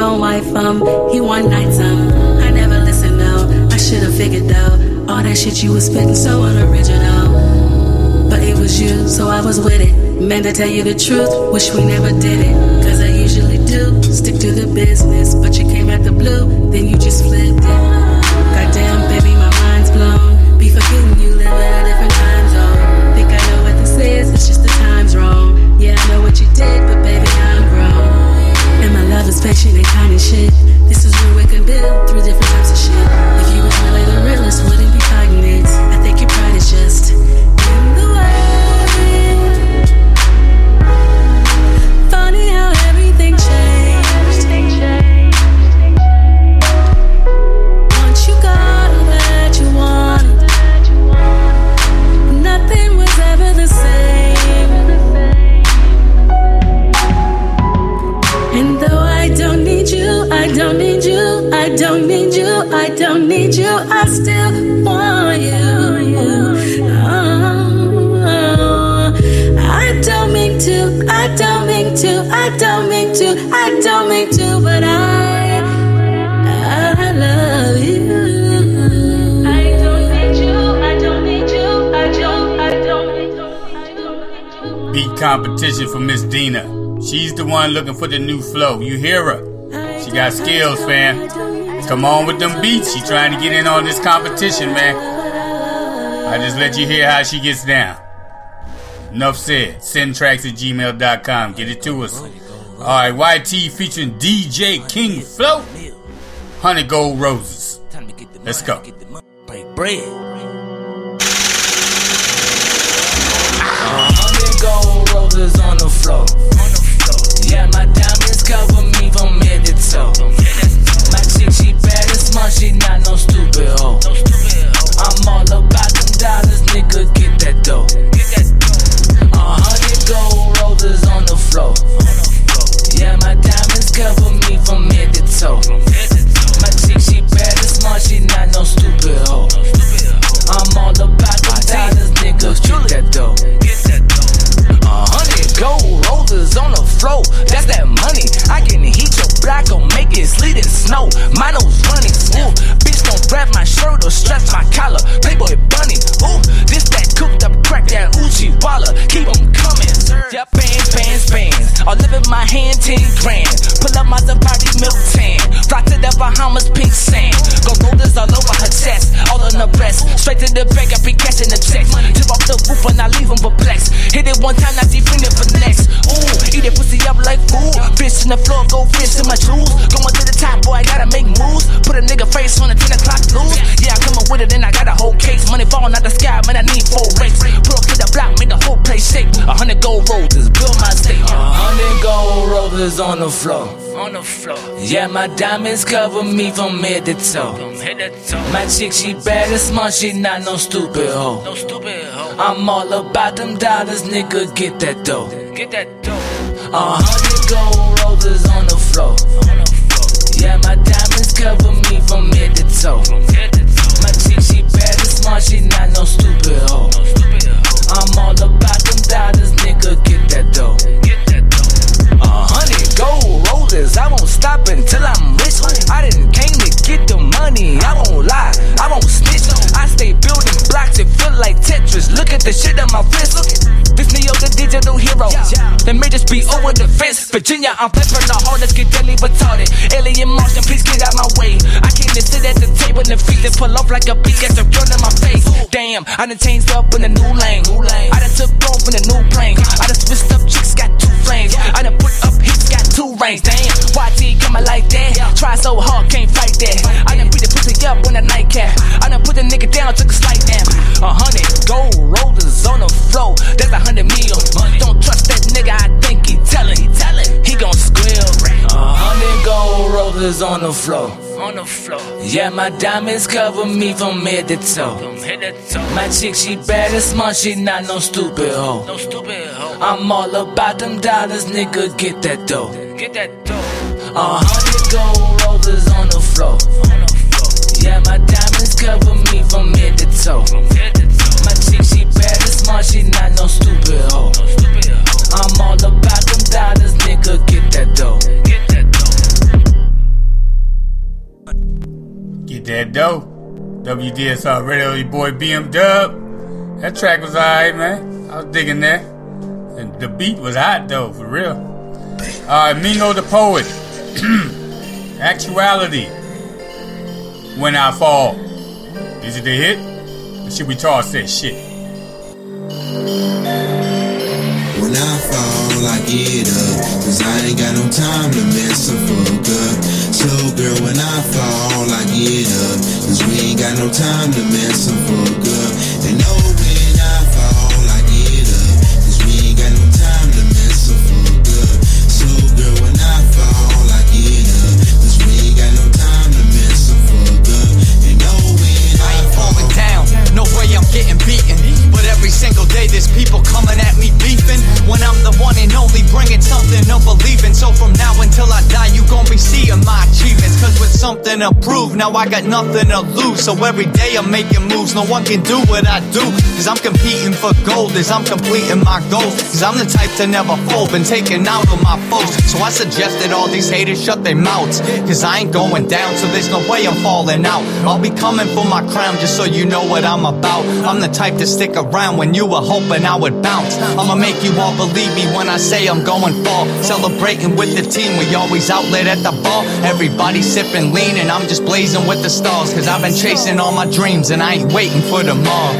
don't wife. He one nights him. I never listened though. I should have figured though. All that shit you was spitting so unoriginal. But it was you, so I was with it. Meant to tell you the truth, wish we never did it. Cause I usually do stick to the business. But you came at the blue, then you just flipped it. And kind and shit. This is where we can competition for Miss Dina. She's the one looking for the new flow. You hear her. She got skills, fam. Come on with them beats. She trying to get in on this competition, man. I just let you hear how she gets down. Enough said. Send tracks at gmail.com. Get it to us. Alright, YT featuring DJ King Flow. Honey Gold Roses. Let's go. break bread. To the bank, I be cashing the checks. Tip off the roof and I leave leave 'em perplexed. Hit it one time, now she feeling for next. Ooh, eat it pussy up like food. Fish in the floor, go fish in my shoes. Going to the top, boy, I gotta make moves. Put a nigga face on the 10 o'clock news. Yeah, I come up with it, and I got a whole case. Money falling out the sky, man, I need four. Pull up to the block, make the whole place shake. A hundred gold roses, build my state. A hundred gold roses on the floor. On the floor. Yeah, my diamonds cover me from head to toe. My chick, she bad as smart, she not no stupid hoe. No stupid hoe. I'm all about them dollars, nigga, get that dough. Get that dough. A hundred gold roses on the floor. Yeah, my diamonds cover me from head to toe. My chick, she bad as smart, she not no stupid hoe. I'm all about them dollars, nigga, get that dough. A hundred gold roses, I won't stop until I'm rich. I didn't came to get the money, I won't lie, I won't snitch. I stay building blocks, it feel like Tetris. Look at the shit on my wrist. This Neo, the digital hero. They may just be over the fence. Virginia, I'm flipping the hard, let's get deadly retarded. Alien Martian, please get out my way. I came to sit at the table and feet that pull off like a beak at the front of my face. Damn, I done changed up in a new lane. I done took off in a new plane. I done switched up chicks, got two flames. I done put up hits, got two rings. Damn, YT coming like that. Try so hard, can't fight that. I done beat the pussy up on a nightcap. I done put the nigga down, took a slight damn. A hundred gold roses on the floor. That's a hundred mil. Don't trust that nigga, I think he tellin'. He gon' squeal. A hundred gold roses on the floor. On the floor. Yeah, my diamonds cover me from head to toe. My chick, she bad as smart, she not no stupid hoe. No stupid hoe. I'm all about them dollars, nigga, get that dough. Get that dough. A hundred gold roses on the floor. Yeah, my diamonds cover me from head to toe. My chick, she bad as smart, she not no stupid hoe. I'm all about them dollars, nigga, get that dough. Get that Get that dough. WDSR Radio, your boy BM Dub. That track was alright, man. I was digging that. And the beat was hot, though, for real. Uh, alright, Mingo the Poet. Actuality. When I Fall. Is it the hit? Or should we toss that shit? When I fall, I get up. Cause I ain't got no time to mess up fuck up. So, girl, when I fall, I get up. Cause we ain't got no time to mess up fuck up. And no, day there's people coming at me beefing. When I'm the one and only bringing something to believe. So from now until I die, you gon' be seeing my achievements. Cause with something to prove, now I got nothing to lose. So every day I'm making moves, no one can do what I do. Cause I'm competing for gold as I'm completing my goals. Cause I'm the type to never fold, been taken out of my foes. So I suggest that all these haters shut their mouths. Cause I ain't going down, so there's no way I'm falling out. I'll be coming for my crown just so you know what I'm about. I'm the type to stick around when you were hoping I would bounce. I'ma make you all believe me when I say I'm going far. Celebrating with the team, we always outlet at the bar. Everybody sipping lean, and I'm just blazing with the stars. Cause I've been chasing all my dreams, and I ain't waiting for tomorrow.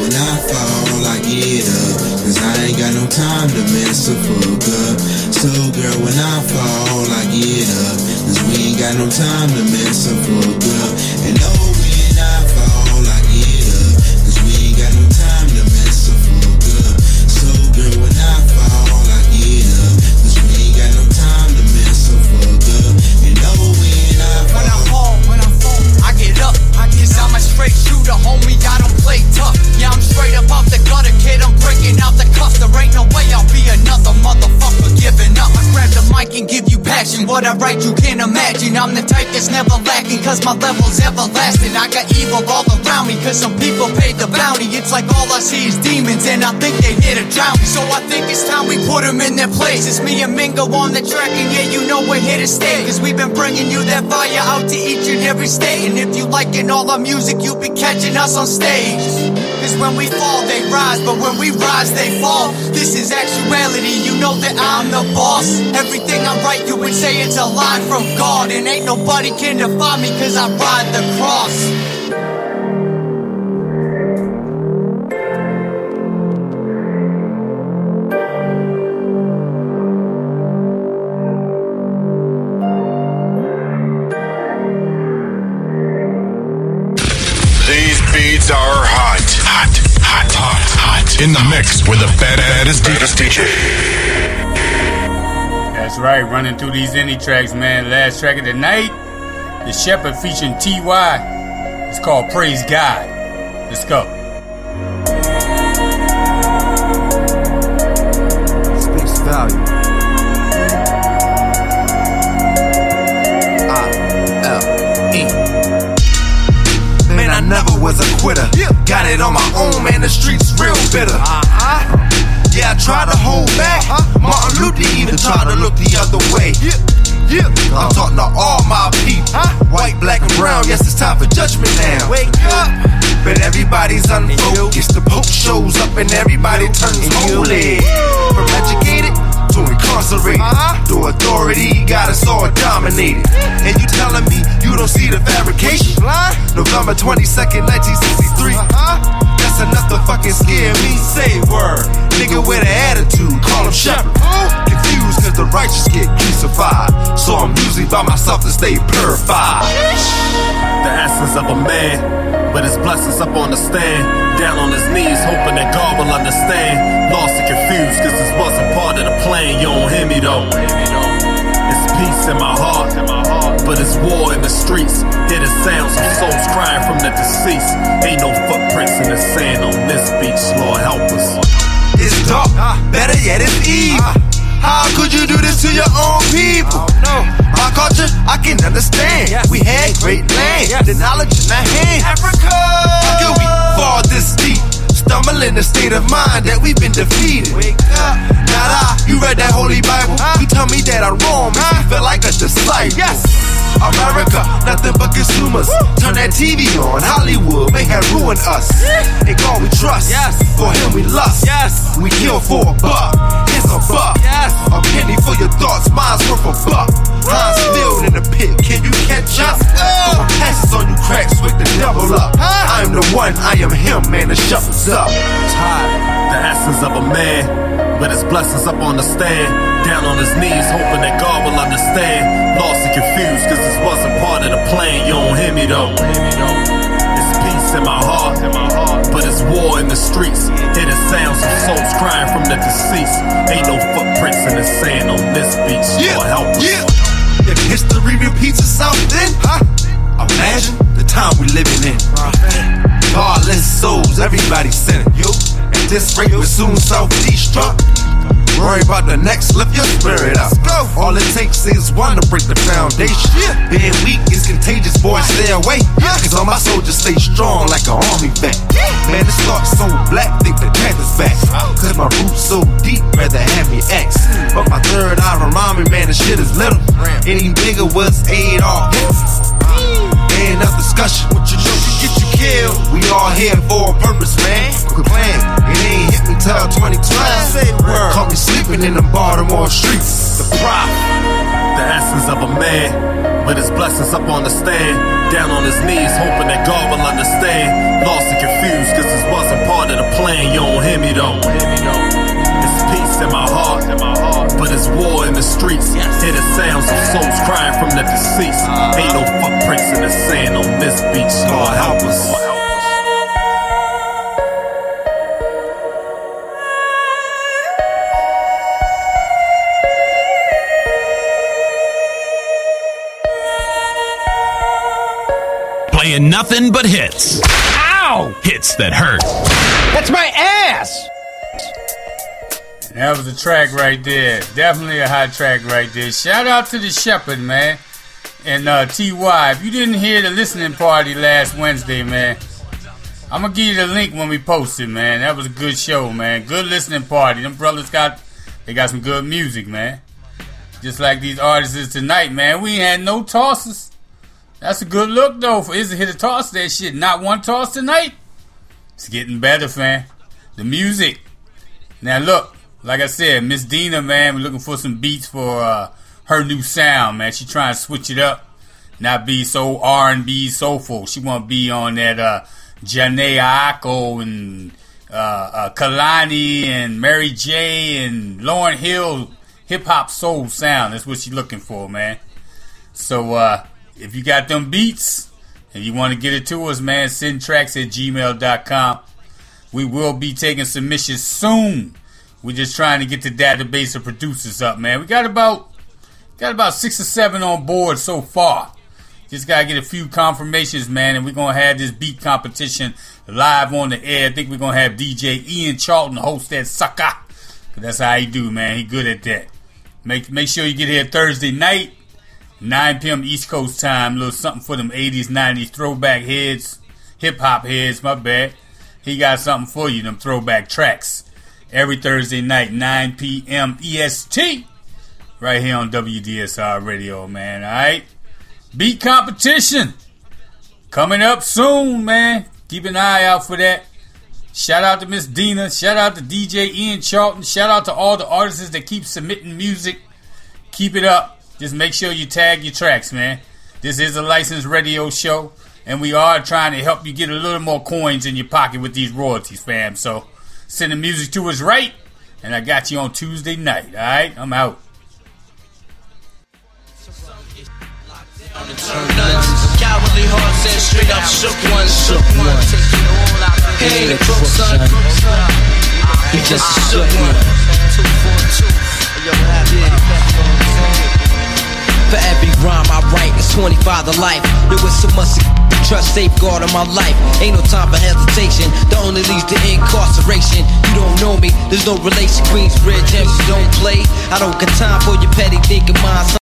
When I fall, I get up. Cause I ain't got no time to mess or fuck up. So, girl, when I fall, I get up. Cause we ain't got no time to mess or fuck up. Cause some people paid the bounty. It's like all I see is demons, and I think they here to drown me. So I think it's time we put them in their place. It's me and Mingo on the track, and yeah, you know we're here to stay. Cause we've been bringing you that fire out to each and every state. And if you liking all our music, you'll be catching us on stage. Cause when we fall, they rise, but when we rise, they fall. This is actuality, you know that I'm the boss. Everything I write, you would say it's a line from God. And ain't nobody can define me, cause I ride the cross. DJ. That's right, running through these indie tracks, man. Last track of the night, The Shepherd featuring Ty. It's called Praise God. Let's go. Speaks value. I L E. Man, I never was a quitter. Got it on my own, man. The streets real bitter. Uh-huh. Yeah, I try to hold back. Martin Luther even tried to look the other way. Yeah, I'm talking to all my people. White, black, and brown. Yes, it's time for judgment now. Wake up. But everybody's unfocused. The Pope shows up and everybody turns holy. From educated to incarcerated. Uh-huh. The authority got us all dominated. And you telling me you don't see the fabrication? November 22nd, 1963. Uh-huh. That's enough to fucking scare me. Say word. Nigga with an attitude, call him shepherd. Confused cause the righteous get crucified. So I'm usually by myself to stay purified. The essence of a man, with his blessings up on the stand. Down on his knees, hoping that God will understand. Lost and confused, cause this wasn't part of the plan. You don't hear me though. It's peace in my heart, but it's war in the streets. Hear the sounds of souls crying from the deceased. Ain't no footprints in the sand on this beach, Lord help us. It's dark, better yet, it's evil. How could you do this to your own people? My culture, I can understand. We had great land, the knowledge in our hand. Africa! How can we fall this deep? Stumble in the state of mind that we've been defeated. Wake up. You read that holy Bible. You tell me that I'm wrong, makes me feel like a disciple. Yes. America, nothing but consumers. Turn that TV on, Hollywood may have ruined us. In God we trust, yes. for Him we lust. Yes. We kill for a buck, here's a buck. Yes. A penny for your thoughts, mine's worth a buck. Heinz filled in the pit, can you catch up? Throwing passes on you cracks with the double up. I am the one, I am Him, man, the shuffle's up. The essence of a man, with his blessings up on the stand. Down on his knees, hoping that God will understand. Lost and confused, cause this wasn't part of the plan. You don't hear me though. Peace in my heart, but it's war in the streets. Hear the sounds of souls crying from the deceased. Ain't no footprints in the sand on this beach. Lord help us. If history repeats itself, then huh? imagine the time we living in. Godless souls, everybody sinning. Yo, at this rate, we'll soon self-destruct. Worry about the next, lift your spirit up. All it takes is one to break the foundation. Being weak is contagious, boy, stay away. Cause all my soldiers stay strong like an army vet. Man, this thought so black, think the Panthers back. Cause my roots so deep, rather have me X. Mm. But my third eye remind me, man, the shit is little. Any bigger was eight all hits. Ain't enough discussion. What you can get you killed. We all here for a purpose, man. Quit playing. It ain't hit me till 2012. Caught me sleeping in the Baltimore streets. The prop. The essence of a man, with his blessings up on the stand, down on his knees, hoping that God will understand. Lost and confused, cause this wasn't part of the plan. You don't hear me though. It's peace in my heart, in my heart, but it's war in the streets. Hear the sounds of souls crying from the deceased. Ain't no footprints in the sand on this beach. Lord help us. Playing nothing but hits. Ow! Hits that hurt. That's my ass! That was a track right there. Definitely a hot track right there. Shout out to the Shepherd, man. And uh, TY, if you didn't hear the listening party last Wednesday, man, I'm gonna give you the link when we post it, man. That was a good show, man. Good listening party. Them brothers got they got some good music, man. Just like these artists is tonight, man. We had no tosses. That's a good look though for Izzy hit a toss that shit. Not one toss tonight. It's getting better, fam. The music. Now look, like I said, Miss Dina, man, we're looking for some beats for uh, her new sound, man. She trying to switch it up, not be so R and B soulful. She want to be on that uh, Jhené Aiko and uh, uh, Kehlani and Mary J and Lauryn Hill hip hop soul sound. That's what she looking for, man. So uh, if you got them beats and you want to get it to us, man, send tracks at gmail.com. We will be taking submissions soon. We're just trying to get the database of producers up, man. We got about got about six or seven on board so far. Just gotta get a few confirmations, man, and we're gonna have this beat competition live on the air. I think we're gonna have DJ Ian Charlton host that sucker. 'Cause that's how he do, man. He good at that. Make make sure you get here Thursday night, 9 p.m. East Coast time. A little something for them 80s, 90s throwback heads, hip hop heads. My bad. He got something for you. Them throwback tracks every Thursday night, 9 p.m. EST, right here on WDSR Radio, man. All right, beat competition coming up soon, man. Keep an eye out for that. Shout out to Miss Dina. Shout out to DJ Ian Charlton. Shout out to all the artists that keep submitting music. Keep it up. Just make sure you tag your tracks, man. This is a licensed radio show, and we are trying to help you get a little more coins in your pocket with these royalties, fam. So send the music to us right, and I got you on Tuesday night. All right, I'm out. Cowardly hearts and straight up shook one, shook one. He ain't a crook, son. He just ah, shook one. For every rhyme I write, it's 25 to life. There was so much trust safeguard in my life. Ain't no time for hesitation. The only leads to incarceration. You don't know me, there's no relation. Queensbridge, MC don't play. I don't got time for your petty thinking mind.